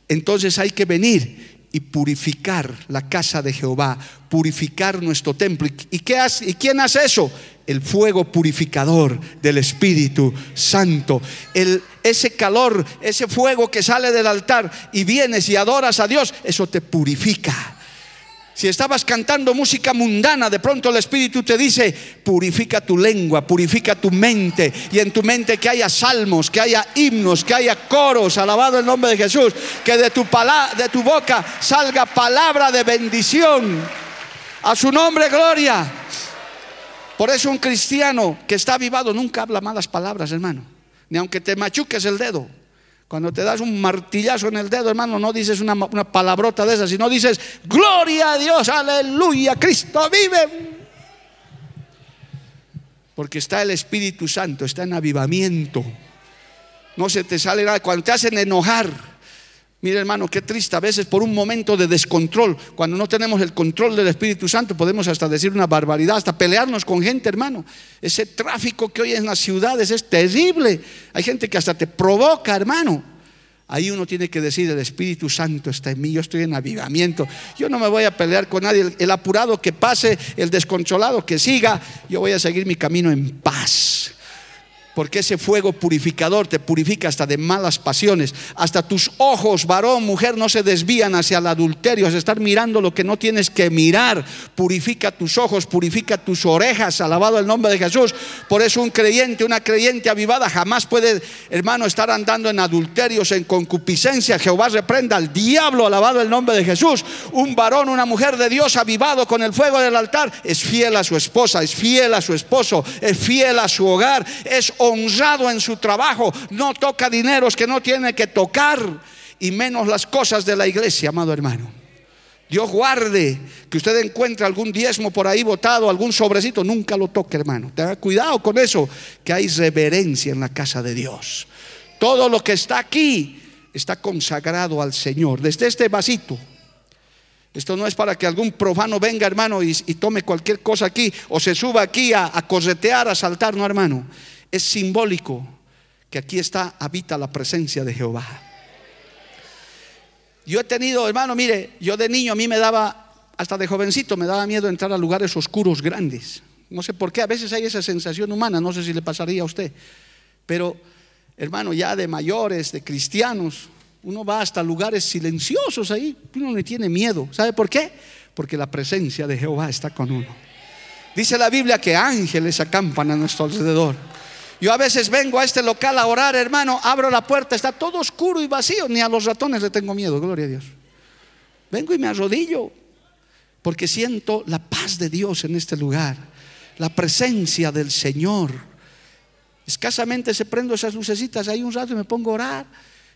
Entonces hay que venir y purificar la casa de Jehová, purificar nuestro templo. ¿Y, qué hace, ¿Y quién hace eso? El fuego purificador del Espíritu Santo. Ese calor, ese fuego que sale del altar y vienes y adoras a Dios, eso te purifica. Si estabas cantando música mundana, de pronto el Espíritu te dice, purifica tu lengua, purifica tu mente, y en tu mente que haya salmos, que haya himnos, que haya coros, alabado el nombre de Jesús, que de tu boca salga palabra de bendición. A su nombre, gloria. Por eso un cristiano que está avivado nunca habla malas palabras, hermano, ni aunque te machuques el dedo. Cuando te das un martillazo en el dedo, hermano, no dices una, palabrota de esas, sino dices, gloria a Dios, aleluya, Cristo vive. Porque está el Espíritu Santo, está en avivamiento. No se te sale nada. Cuando te hacen enojar, Mira hermano, qué triste a veces por un momento de descontrol, cuando no tenemos el control del Espíritu Santo, podemos hasta decir una barbaridad, hasta pelearnos con gente, hermano. Ese tráfico que hoy en las ciudades es terrible. Hay gente que hasta te provoca, hermano. Ahí uno tiene que decir, el Espíritu Santo está en mí, yo estoy en avivamiento. Yo no me voy a pelear con nadie. El, el apurado que pase, el descontrolado que siga, yo voy a seguir mi camino en paz. Porque ese fuego purificador te purifica hasta de malas pasiones. Hasta tus ojos, varón, mujer, no se desvían hacia el adulterio, hacia estar mirando lo que no tienes que mirar. Purifica tus ojos, purifica tus orejas. Alabado el nombre de Jesús. Por eso un creyente, una creyente avivada jamás puede, hermano, estar andando en adulterios, en concupiscencia. Jehová reprenda al diablo. Alabado el nombre de Jesús. Un varón, una mujer de Dios avivado con el fuego del altar es fiel a su esposa, es fiel a su esposo, es fiel a su hogar, es honrado en su trabajo, no toca dineros que no tiene que tocar y menos las cosas de la iglesia, amado hermano. Dios guarde que usted encuentre algún diezmo por ahí botado, algún sobrecito, nunca lo toque, hermano. Tenga cuidado con eso, que hay reverencia en la casa de Dios. Todo lo que está aquí está consagrado al Señor. Desde este vasito, esto no es para que algún profano venga, hermano, y, tome cualquier cosa aquí o se suba aquí a, a corretear, a saltar, no, hermano es simbólico que aquí está, habita la presencia de Jehová. Yo he tenido, hermano, mire, yo de niño a mí me daba, hasta de jovencito, me daba miedo entrar a lugares oscuros grandes. No sé por qué, a veces hay esa sensación humana, no sé si le pasaría a usted. Pero, hermano, ya de mayores, de cristianos, uno va hasta lugares silenciosos ahí, uno le tiene miedo. ¿Sabe por qué? Porque la presencia de Jehová está con uno. Dice la Biblia que ángeles acampan a nuestro alrededor. Yo a veces vengo a este local a orar, hermano, abro la puerta, está todo oscuro y vacío, ni a los ratones le tengo miedo, gloria a Dios. Vengo y me arrodillo, porque siento la paz de Dios en este lugar, la presencia del Señor. Escasamente se prendo esas lucecitas ahí un rato y me pongo a orar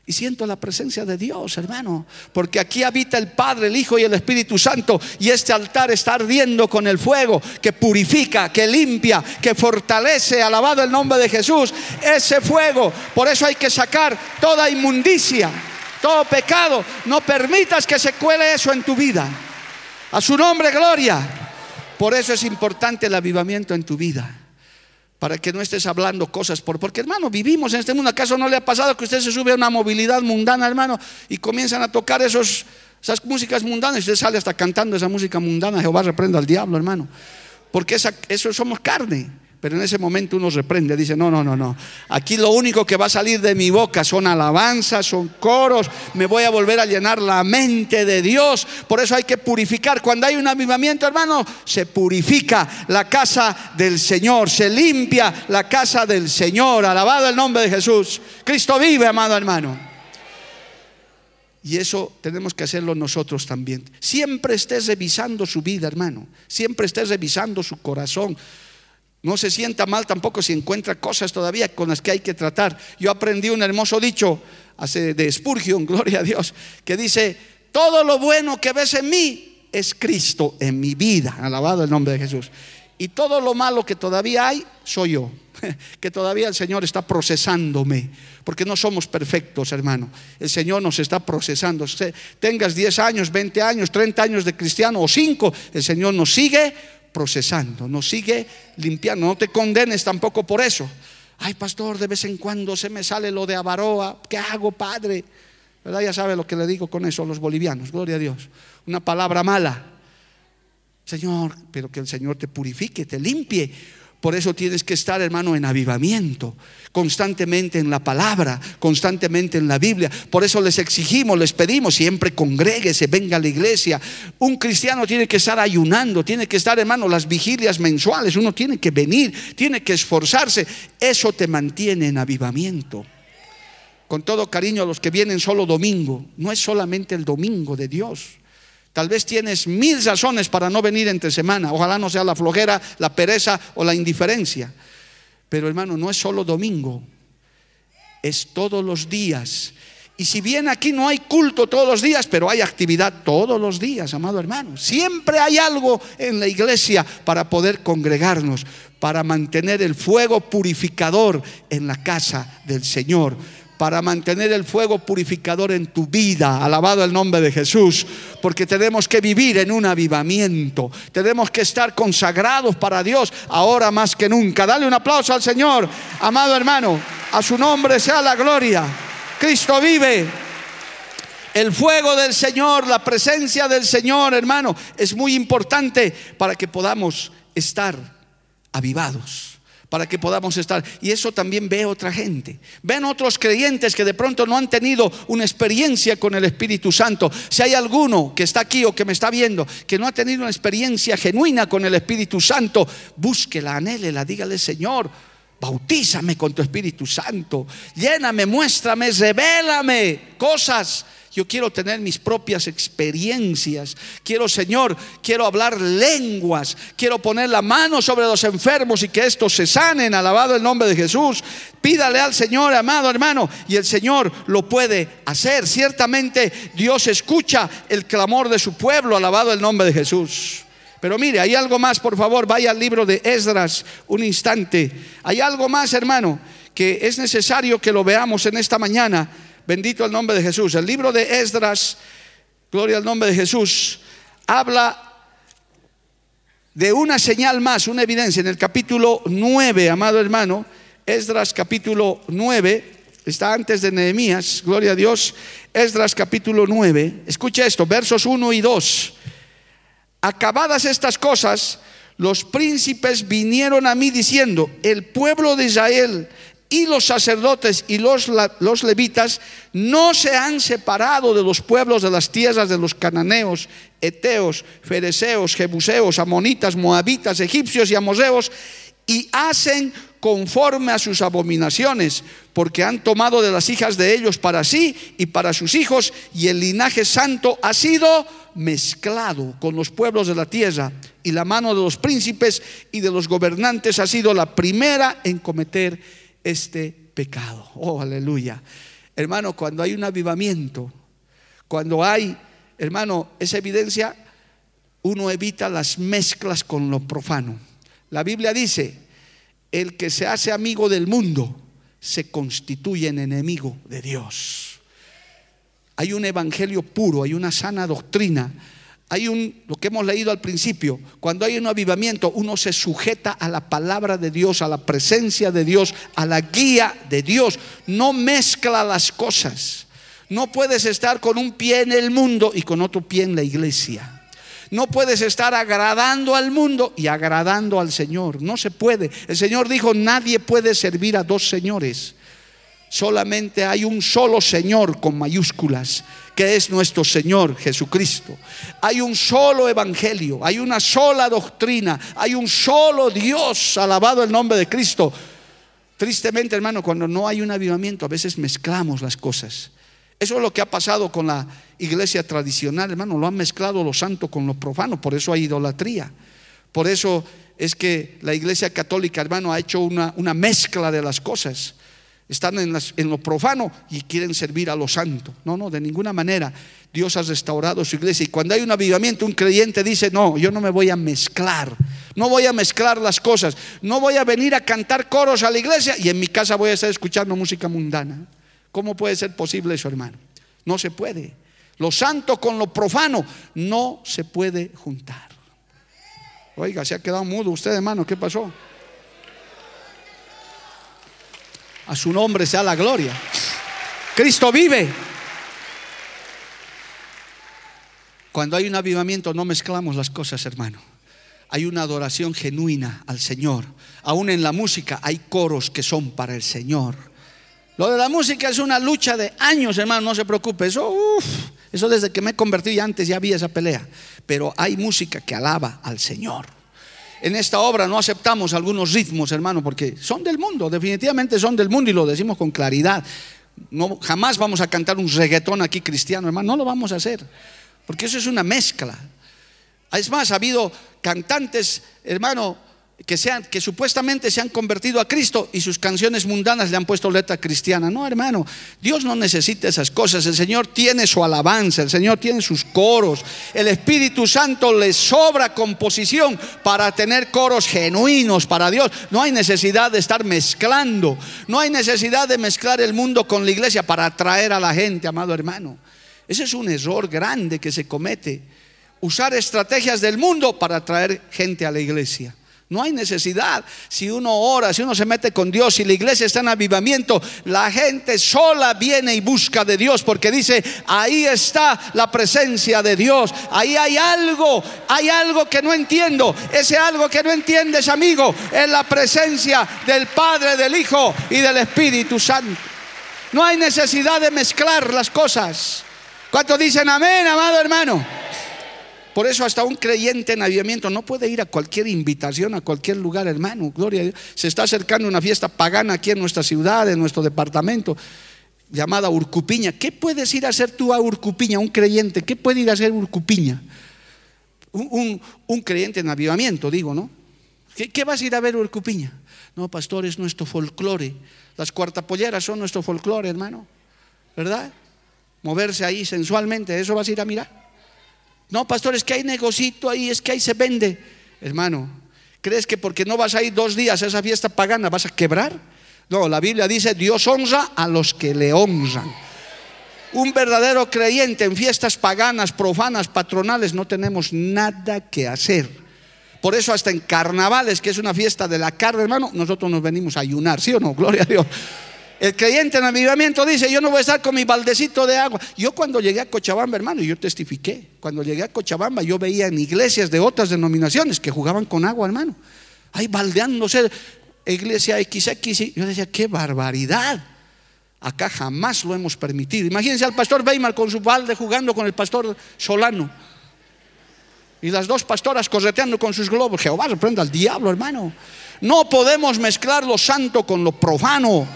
y siento la presencia de Dios, hermano. Porque aquí habita el Padre, el Hijo y el Espíritu Santo. Y este altar está ardiendo con el fuego que purifica, que limpia, que fortalece. Alabado el nombre de Jesús. Ese fuego. Por eso hay que sacar toda inmundicia, todo pecado. No permitas que se cuele eso en tu vida. A su nombre, gloria. Por eso es importante el avivamiento en tu vida para que no estés hablando cosas por porque hermano vivimos en este mundo. Acaso no le ha pasado que usted se sube a una movilidad mundana hermano y comienzan a tocar esos esas músicas mundanas y usted sale hasta cantando esa música mundana Jehová reprenda al diablo hermano. Porque esa, eso somos carne pero en ese momento uno reprende, dice, no, no, no, no. Aquí lo único que va a salir de mi boca son alabanzas, son coros. Me voy a volver a llenar la mente de Dios. Por eso hay que purificar. Cuando hay un avivamiento, hermano, se purifica la casa del Señor. Se limpia la casa del Señor. Alabado el nombre de Jesús. Cristo vive, amado hermano. Y eso tenemos que hacerlo nosotros también. Siempre estés revisando su vida, hermano. Siempre estés revisando su corazón no se sienta mal tampoco si encuentra cosas todavía con las que hay que tratar. Yo aprendí un hermoso dicho hace de Spurgeon, gloria a Dios, que dice, todo lo bueno que ves en mí es Cristo en mi vida. Alabado el nombre de Jesús. Y todo lo malo que todavía hay soy yo, que todavía el Señor está procesándome, porque no somos perfectos, hermano. El Señor nos está procesando. Tengas 10 años, 20 años, 30 años de cristiano o 5, el Señor nos sigue procesando, nos sigue limpiando. No te condenes tampoco por eso. Ay, pastor, de vez en cuando se me sale lo de Avaroa. ¿Qué hago, padre? ¿Verdad? Ya sabe lo que le digo con eso a los bolivianos. Gloria a Dios. Una palabra mala. Señor, pero que el Señor te purifique, te limpie. Por eso tienes que estar, hermano, en avivamiento, constantemente en la palabra, constantemente en la Biblia. Por eso les exigimos, les pedimos, siempre congréguese, venga a la iglesia. Un cristiano tiene que estar ayunando, tiene que estar, hermano, las vigilias mensuales. Uno tiene que venir, tiene que esforzarse. Eso te mantiene en avivamiento. Con todo cariño a los que vienen solo domingo, no es solamente el domingo de Dios. Tal vez tienes mil razones para no venir entre semana. Ojalá no sea la flojera, la pereza o la indiferencia. Pero hermano, no es solo domingo, es todos los días. Y si bien aquí no hay culto todos los días, pero hay actividad todos los días, amado hermano. Siempre hay algo en la iglesia para poder congregarnos, para mantener el fuego purificador en la casa del Señor para mantener el fuego purificador en tu vida. Alabado el nombre de Jesús, porque tenemos que vivir en un avivamiento. Tenemos que estar consagrados para Dios ahora más que nunca. Dale un aplauso al Señor, amado hermano. A su nombre sea la gloria. Cristo vive. El fuego del Señor, la presencia del Señor, hermano, es muy importante para que podamos estar avivados para que podamos estar. Y eso también ve otra gente. Ven otros creyentes que de pronto no han tenido una experiencia con el Espíritu Santo. Si hay alguno que está aquí o que me está viendo que no ha tenido una experiencia genuina con el Espíritu Santo, búsquela, anhélela, dígale, Señor, bautízame con tu Espíritu Santo, lléname, muéstrame, revélame cosas yo quiero tener mis propias experiencias. Quiero, Señor, quiero hablar lenguas. Quiero poner la mano sobre los enfermos y que estos se sanen. Alabado el nombre de Jesús. Pídale al Señor, amado hermano, y el Señor lo puede hacer. Ciertamente Dios escucha el clamor de su pueblo. Alabado el nombre de Jesús. Pero mire, hay algo más, por favor, vaya al libro de Esdras un instante. Hay algo más, hermano, que es necesario que lo veamos en esta mañana Bendito el nombre de Jesús. El libro de Esdras, gloria al nombre de Jesús, habla de una señal más, una evidencia. En el capítulo 9, amado hermano, Esdras capítulo 9, está antes de Nehemías, gloria a Dios. Esdras capítulo 9, escucha esto, versos 1 y 2. Acabadas estas cosas, los príncipes vinieron a mí diciendo, el pueblo de Israel y los sacerdotes y los, levitas no se han separado de los pueblos de las tierras de los cananeos, eteos, fereceos, jebuseos, amonitas, moabitas, egipcios y amoseos y hacen conforme a sus abominaciones, porque han tomado de las hijas de ellos para sí y para sus hijos, y el linaje santo ha sido mezclado con los pueblos de la tierra, y la mano de los príncipes y de los gobernantes ha sido la primera en cometer este pecado. Oh, aleluya. Hermano, cuando hay un avivamiento, cuando hay, hermano, esa evidencia, uno evita las mezclas con lo profano. La Biblia dice, el que se hace amigo del mundo se constituye en enemigo de Dios. Hay un evangelio puro, hay una sana doctrina hay un, lo que hemos leído al principio, cuando hay un avivamiento, uno se sujeta a la palabra de Dios, a la presencia de Dios, a la guía de Dios. No mezcla las cosas. No puedes estar con un pie en el mundo y con otro pie en la iglesia. No puedes estar agradando al mundo y agradando al Señor. No se puede. El Señor dijo, nadie puede servir a dos señores. Solamente hay un solo Señor con mayúsculas que es nuestro Señor Jesucristo. Hay un solo evangelio, hay una sola doctrina, hay un solo Dios, alabado el nombre de Cristo. Tristemente, hermano, cuando no hay un avivamiento, a veces mezclamos las cosas. Eso es lo que ha pasado con la iglesia tradicional, hermano. Lo han mezclado lo santo con lo profano, por eso hay idolatría. Por eso es que la iglesia católica, hermano, ha hecho una, una mezcla de las cosas están en, lo profano y quieren servir a lo santo. No, no, de ninguna manera. Dios ha restaurado su iglesia. Y cuando hay un avivamiento, un creyente dice, no, yo no me voy a mezclar. No voy a mezclar las cosas. No voy a venir a cantar coros a la iglesia y en mi casa voy a estar escuchando música mundana. ¿Cómo puede ser posible eso, hermano? No se puede. Lo santo con lo profano no se puede juntar. Oiga, se ha quedado mudo usted, hermano. ¿Qué pasó? A su nombre sea la gloria. Cristo vive. Cuando hay un avivamiento no mezclamos las cosas, hermano. Hay una adoración genuina al Señor. Aún en la música hay coros que son para el Señor. Lo de la música es una lucha de años, hermano, no se preocupe. Eso, eso desde que me y antes ya había esa pelea. Pero hay música que alaba al Señor en esta obra no aceptamos algunos ritmos, hermano, porque son del mundo, definitivamente son del mundo y lo decimos con claridad. No, jamás vamos a cantar un reggaetón aquí cristiano, hermano, no lo vamos a hacer, porque eso es una mezcla. Es más, ha habido cantantes, hermano, que, sean, que supuestamente se han convertido a Cristo y sus canciones mundanas le han puesto letra cristiana. No, hermano, Dios no necesita esas cosas. El Señor tiene su alabanza, el Señor tiene sus coros. El Espíritu Santo le sobra composición para tener coros genuinos para Dios. No hay necesidad de estar mezclando. No hay necesidad de mezclar el mundo con la iglesia para atraer a la gente, amado hermano. Ese es un error grande que se comete. Usar estrategias del mundo para atraer gente a la iglesia. No hay necesidad. Si uno ora, si uno se mete con Dios, si la iglesia está en avivamiento, la gente sola viene y busca de Dios porque dice, ahí está la presencia de Dios. Ahí hay algo, hay algo que no entiendo. Ese algo que no entiendes, amigo, es la presencia del Padre, del Hijo y del Espíritu Santo. No hay necesidad de mezclar las cosas. ¿Cuántos dicen amén, amado hermano? Por eso hasta un creyente en avivamiento no puede ir a cualquier invitación, a cualquier lugar, hermano. Gloria a Dios. Se está acercando una fiesta pagana aquí en nuestra ciudad, en nuestro departamento, llamada Urcupiña. ¿Qué puedes ir a hacer tú a Urcupiña, un creyente? ¿Qué puede ir a hacer Urcupiña? Un, creyente en avivamiento, digo, ¿no? ¿Qué, ¿Qué, vas a ir a ver Urcupiña? No, pastor, es nuestro folclore. Las cuartapolleras son nuestro folclore, hermano. ¿Verdad? Moverse ahí sensualmente, eso vas a ir a mirar. No, pastor, es que hay negocito ahí, es que ahí se vende. Hermano, ¿crees que porque no vas a ir dos días a esa fiesta pagana vas a quebrar? No, la Biblia dice, Dios honra a los que le honran. Un verdadero creyente en fiestas paganas, profanas, patronales, no tenemos nada que hacer. Por eso hasta en carnavales, que es una fiesta de la carne, hermano, nosotros nos venimos a ayunar, ¿sí o no? Gloria a Dios. El creyente en avivamiento dice, yo no voy a estar con mi baldecito de agua. Yo cuando llegué a Cochabamba, hermano, yo testifiqué. Cuando llegué a Cochabamba, yo veía en iglesias de otras denominaciones que jugaban con agua, hermano. Ahí baldeándose, iglesia XX. Yo decía, qué barbaridad. Acá jamás lo hemos permitido. Imagínense al pastor Weimar con su balde jugando con el pastor Solano. Y las dos pastoras correteando con sus globos. Jehová reprenda al diablo, hermano. No podemos mezclar lo santo con lo profano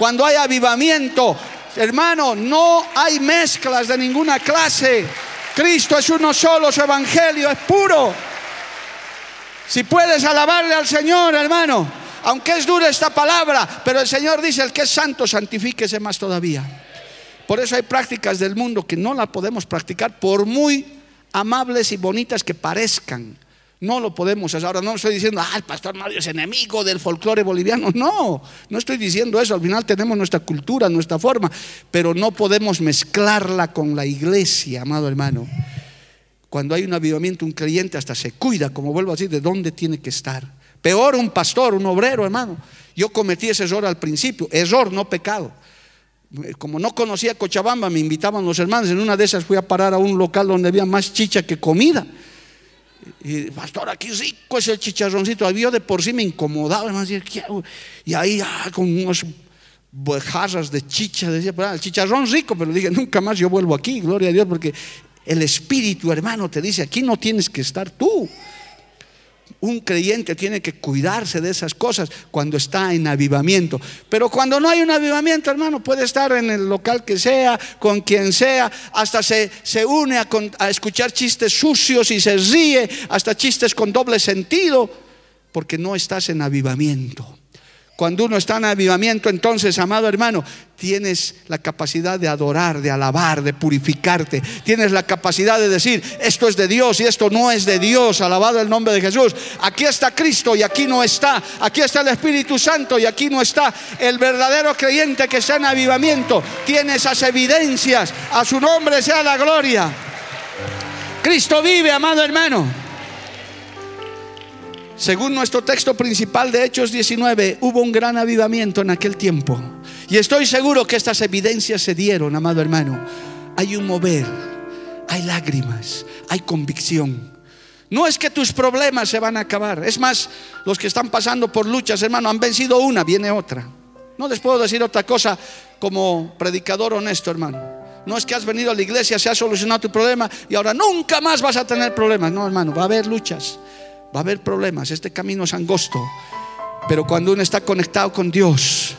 cuando hay avivamiento, hermano, no hay mezclas de ninguna clase. Cristo es uno solo, su evangelio es puro. Si puedes alabarle al Señor, hermano, aunque es dura esta palabra, pero el Señor dice, el que es santo, santifíquese más todavía. Por eso hay prácticas del mundo que no las podemos practicar por muy amables y bonitas que parezcan. No lo podemos hacer. Ahora no estoy diciendo, ah, el pastor Mario es enemigo del folclore boliviano. No, no estoy diciendo eso. Al final tenemos nuestra cultura, nuestra forma, pero no podemos mezclarla con la iglesia, amado hermano. Cuando hay un avivamiento, un creyente hasta se cuida, como vuelvo a decir, de dónde tiene que estar. Peor un pastor, un obrero, hermano. Yo cometí ese error al principio, error, no pecado. Como no conocía Cochabamba, me invitaban los hermanos. En una de esas fui a parar a un local donde había más chicha que comida. Y pastor, aquí rico es el chicharroncito. Había de por sí me incomodaba, Y ahí ah, con unos jarras de chicha, decía, pues, ah, el chicharrón rico, pero dije, nunca más yo vuelvo aquí, gloria a Dios, porque el Espíritu, hermano, te dice, aquí no tienes que estar tú. Un creyente tiene que cuidarse de esas cosas cuando está en avivamiento. Pero cuando no hay un avivamiento, hermano, puede estar en el local que sea, con quien sea, hasta se, se une a, a escuchar chistes sucios y se ríe, hasta chistes con doble sentido, porque no estás en avivamiento. Cuando uno está en avivamiento, entonces, amado hermano, tienes la capacidad de adorar, de alabar, de purificarte. Tienes la capacidad de decir, esto es de Dios y esto no es de Dios. Alabado el nombre de Jesús. Aquí está Cristo y aquí no está. Aquí está el Espíritu Santo y aquí no está. El verdadero creyente que está en avivamiento tiene esas evidencias. A su nombre sea la gloria. Cristo vive, amado hermano. Según nuestro texto principal de Hechos 19, hubo un gran avivamiento en aquel tiempo. Y estoy seguro que estas evidencias se dieron, amado hermano. Hay un mover, hay lágrimas, hay convicción. No es que tus problemas se van a acabar. Es más, los que están pasando por luchas, hermano, han vencido una, viene otra. No les puedo decir otra cosa como predicador honesto, hermano. No es que has venido a la iglesia, se ha solucionado tu problema y ahora nunca más vas a tener problemas. No, hermano, va a haber luchas. Va a haber problemas, este camino es angosto. Pero cuando uno está conectado con Dios,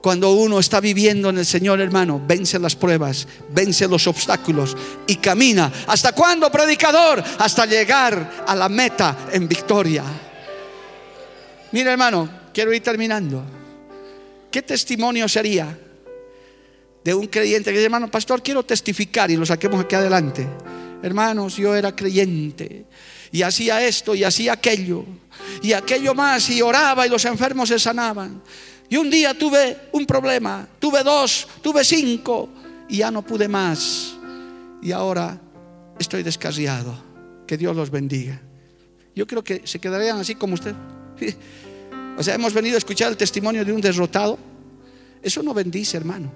cuando uno está viviendo en el Señor, hermano, vence las pruebas, vence los obstáculos y camina. ¿Hasta cuándo, predicador? Hasta llegar a la meta en victoria. Mira, hermano, quiero ir terminando. ¿Qué testimonio sería de un creyente que dice, hermano, pastor, quiero testificar y lo saquemos aquí adelante? Hermanos, yo era creyente y hacía esto y hacía aquello y aquello más y oraba y los enfermos se sanaban. Y un día tuve un problema, tuve dos, tuve cinco y ya no pude más. Y ahora estoy descarriado. Que Dios los bendiga. Yo creo que se quedarían así como usted. O sea, hemos venido a escuchar el testimonio de un derrotado. Eso no bendice, hermano.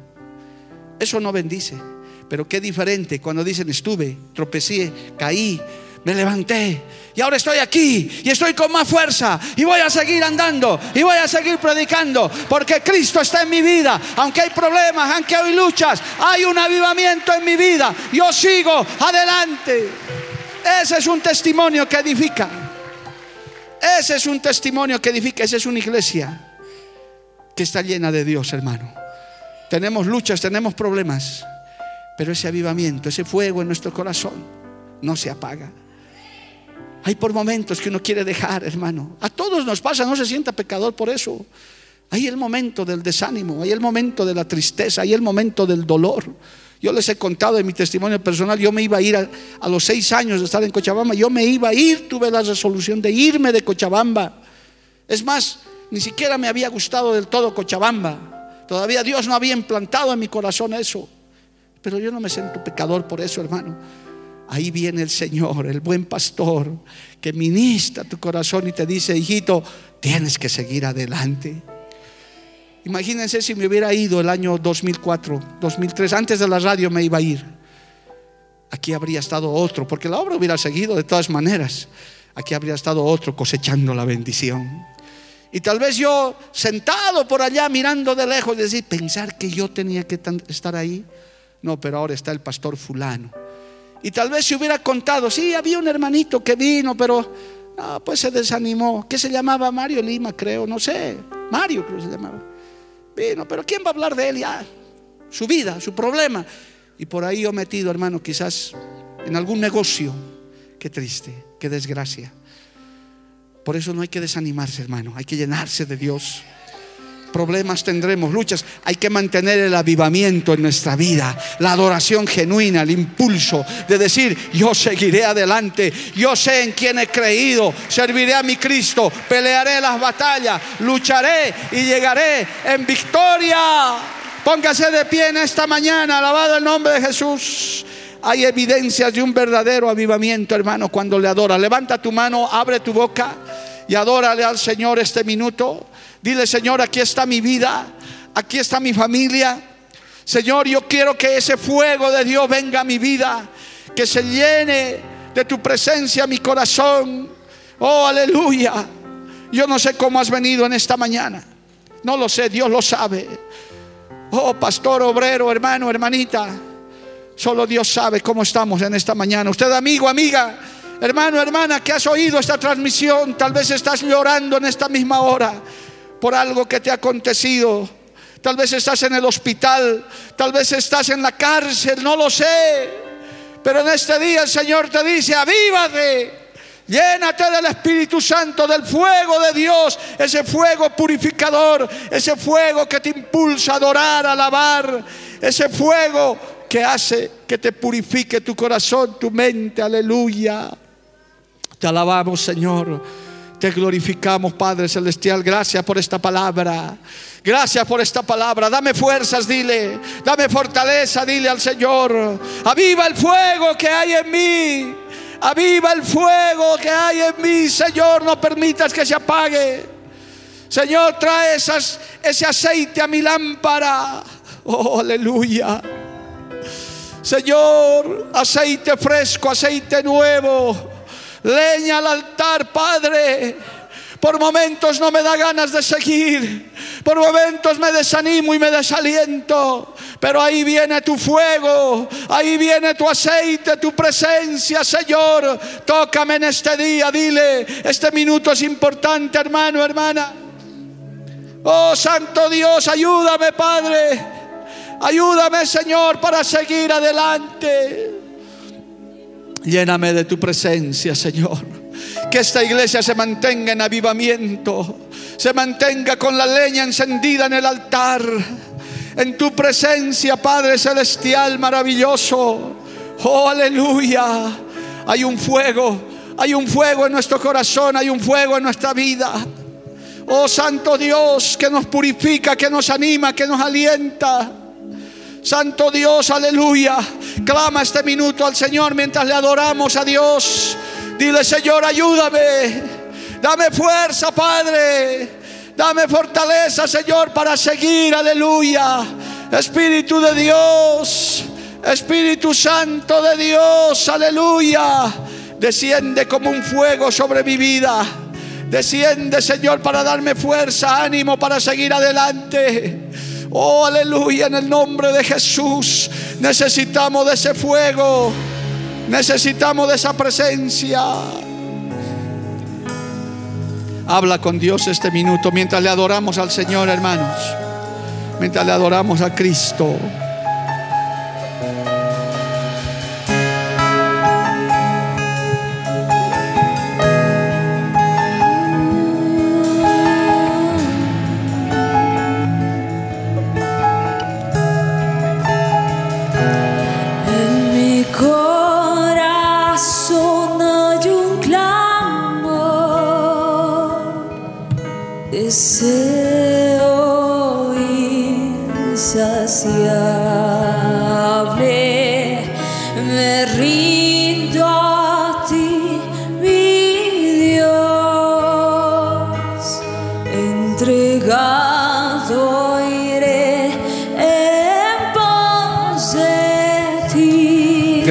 Eso no bendice. Pero qué diferente cuando dicen estuve, tropecé, caí, me levanté y ahora estoy aquí y estoy con más fuerza y voy a seguir andando y voy a seguir predicando porque Cristo está en mi vida. Aunque hay problemas, aunque hay luchas, hay un avivamiento en mi vida. Yo sigo adelante. Ese es un testimonio que edifica. Ese es un testimonio que edifica, esa es una iglesia que está llena de Dios, hermano. Tenemos luchas, tenemos problemas, pero ese avivamiento, ese fuego en nuestro corazón no se apaga. Hay por momentos que uno quiere dejar, hermano. A todos nos pasa, no se sienta pecador por eso. Hay el momento del desánimo, hay el momento de la tristeza, hay el momento del dolor. Yo les he contado en mi testimonio personal, yo me iba a ir a, los seis años de estar en Cochabamba, yo me iba a ir, tuve la resolución de irme de Cochabamba. Es más, ni siquiera me había gustado del todo Cochabamba. Todavía Dios no había implantado en mi corazón eso. Pero yo no me siento pecador por eso, hermano. Ahí viene el Señor, el buen pastor, que ministra tu corazón y te dice, hijito, tienes que seguir adelante. Imagínense si me hubiera ido el año 2004, 2003, antes de la radio me iba a ir. Aquí habría estado otro, porque la obra hubiera seguido de todas maneras. Aquí habría estado otro cosechando la bendición. Y tal vez yo sentado por allá mirando de lejos, decir, pensar que yo tenía que estar ahí. No, pero ahora está el pastor fulano. Y tal vez se hubiera contado, sí, había un hermanito que vino, pero no, pues se desanimó. ¿Qué se llamaba? Mario Lima, creo, no sé. Mario creo que se llamaba. Vino, pero ¿quién va a hablar de él ya? Su vida, su problema. Y por ahí yo metido, hermano, quizás en algún negocio. Qué triste, qué desgracia. Por eso no hay que desanimarse, hermano. Hay que llenarse de Dios. Problemas tendremos, luchas. Hay que mantener el avivamiento en nuestra vida, la adoración genuina, el impulso de decir, yo seguiré adelante, yo sé en quién he creído, serviré a mi Cristo, pelearé las batallas, lucharé y llegaré en victoria. Póngase de pie en esta mañana, alabado el nombre de Jesús. Hay evidencias de un verdadero avivamiento, hermano, cuando le adora. Levanta tu mano, abre tu boca y adórale al Señor este minuto. Dile, Señor, aquí está mi vida, aquí está mi familia. Señor, yo quiero que ese fuego de Dios venga a mi vida, que se llene de tu presencia mi corazón. Oh, aleluya. Yo no sé cómo has venido en esta mañana. No lo sé, Dios lo sabe. Oh, pastor, obrero, hermano, hermanita. Solo Dios sabe cómo estamos en esta mañana. Usted, amigo, amiga, hermano, hermana, que has oído esta transmisión, tal vez estás llorando en esta misma hora por algo que te ha acontecido. Tal vez estás en el hospital, tal vez estás en la cárcel, no lo sé. Pero en este día el Señor te dice, avívate. Llénate del Espíritu Santo, del fuego de Dios, ese fuego purificador, ese fuego que te impulsa a adorar, a alabar, ese fuego que hace que te purifique tu corazón, tu mente. Aleluya. Te alabamos, Señor. Te glorificamos, Padre Celestial. Gracias por esta palabra. Gracias por esta palabra. Dame fuerzas, dile. Dame fortaleza, dile al Señor. Aviva el fuego que hay en mí. Aviva el fuego que hay en mí, Señor. No permitas que se apague. Señor, trae ese aceite a mi lámpara. Oh, aleluya. Señor, aceite fresco, aceite nuevo, leña al altar, Padre. Por momentos no me da ganas de seguir. Por momentos me desanimo y me desaliento. Pero ahí viene tu fuego. Ahí viene tu aceite, tu presencia, Señor. Tócame en este día. Dile, este minuto es importante, hermano, hermana. Oh, Santo Dios, ayúdame, Padre. Ayúdame, Señor, para seguir adelante. Lléname de tu presencia, Señor. Que esta iglesia se mantenga en avivamiento, se mantenga con la leña encendida en el altar, en tu presencia, Padre Celestial maravilloso. Oh, aleluya. Hay un fuego, hay un fuego en nuestro corazón, hay un fuego en nuestra vida. Oh Santo Dios, que nos purifica, que nos anima, que nos alienta. Santo Dios, aleluya. Clama este minuto al Señor mientras le adoramos a Dios. Dile, Señor, ayúdame. Dame fuerza, Padre. Dame fortaleza, Señor, para seguir. Aleluya. Espíritu de Dios. Espíritu Santo de Dios. Aleluya. Desciende como un fuego sobre mi vida. Desciende, Señor, para darme fuerza, ánimo para seguir adelante. Oh, aleluya, en el nombre de Jesús. Necesitamos de ese fuego. Necesitamos de esa presencia. Habla con Dios este minuto mientras le adoramos al Señor, hermanos. Mientras le adoramos a Cristo.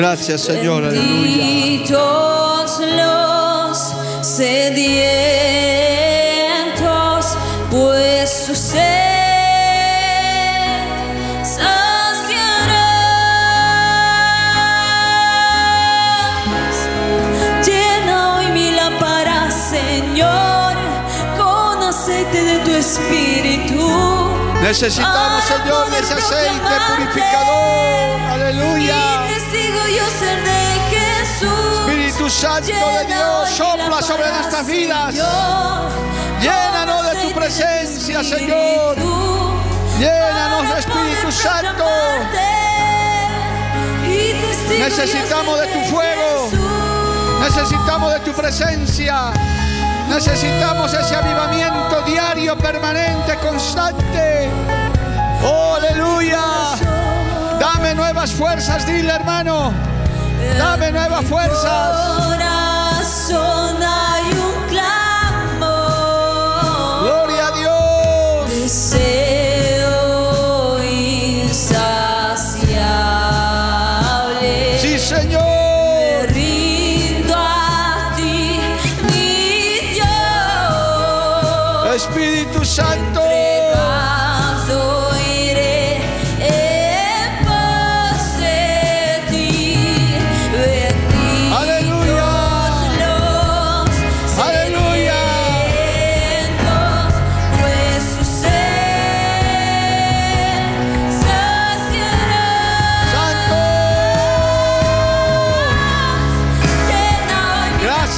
Gracias, Señor. Aleluya. los sedientos, pues su sed saciarás. Llena hoy mi lámpara, Señor, con aceite de tu espíritu. Necesitamos, Señor, de ese aceite purificador. Aleluya. Espíritu Santo de Dios, sopla sobre nuestras vidas. Llénanos de tu presencia, Señor. Llénanos de Espíritu Santo. Necesitamos de tu fuego. Necesitamos de tu presencia. Necesitamos ese avivamiento diario, permanente, constante. Oh, aleluya. Nuevas fuerzas, dile hermano. Dame nuevas fuerzas.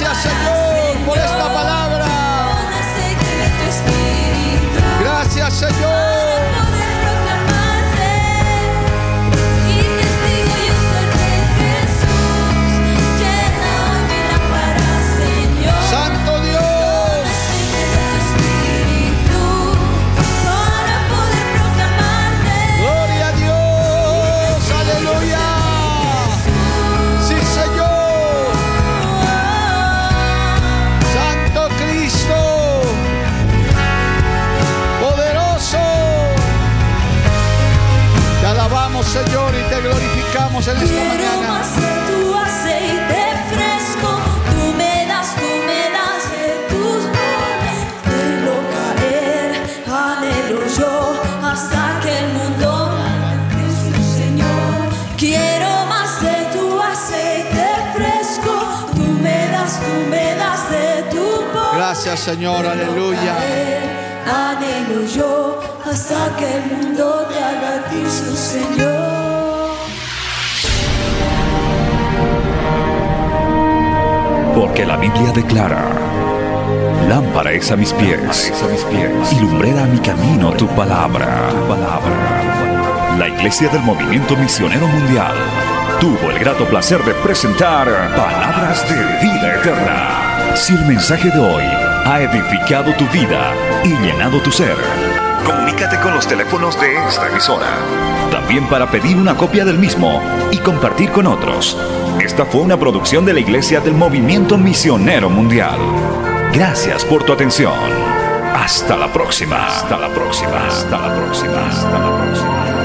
Gracias, Señor, por esta palabra. Gracias, Señor. Señor, y te glorificamos en esta Quiero mañana. más de tu aceite fresco, tú me das, tú me das de tus dones. Verlo caer, anhelo yo hasta que el mundo su Señor. Quiero más de tu aceite fresco, tú me das, tú me das de tu poder. Gracias, Señor. Aleluya. Anhelo yo hasta que el mundo te haga a ti su Señor. Porque la Biblia declara, lámpara es a mis pies, y lumbrera a mi camino tu palabra. Tu palabra. La Iglesia del Movimiento Misionero Mundial tuvo el grato placer de presentar Palabras de Vida Eterna. Si el mensaje de hoy ha edificado tu vida y llenado tu ser, comunícate con los teléfonos de esta emisora. También para pedir una copia del mismo y compartir con otros. Esta fue una producción de la Iglesia del Movimiento Misionero Mundial. Gracias por tu atención. Hasta la próxima. Hasta la próxima. Hasta la próxima. Hasta la próxima.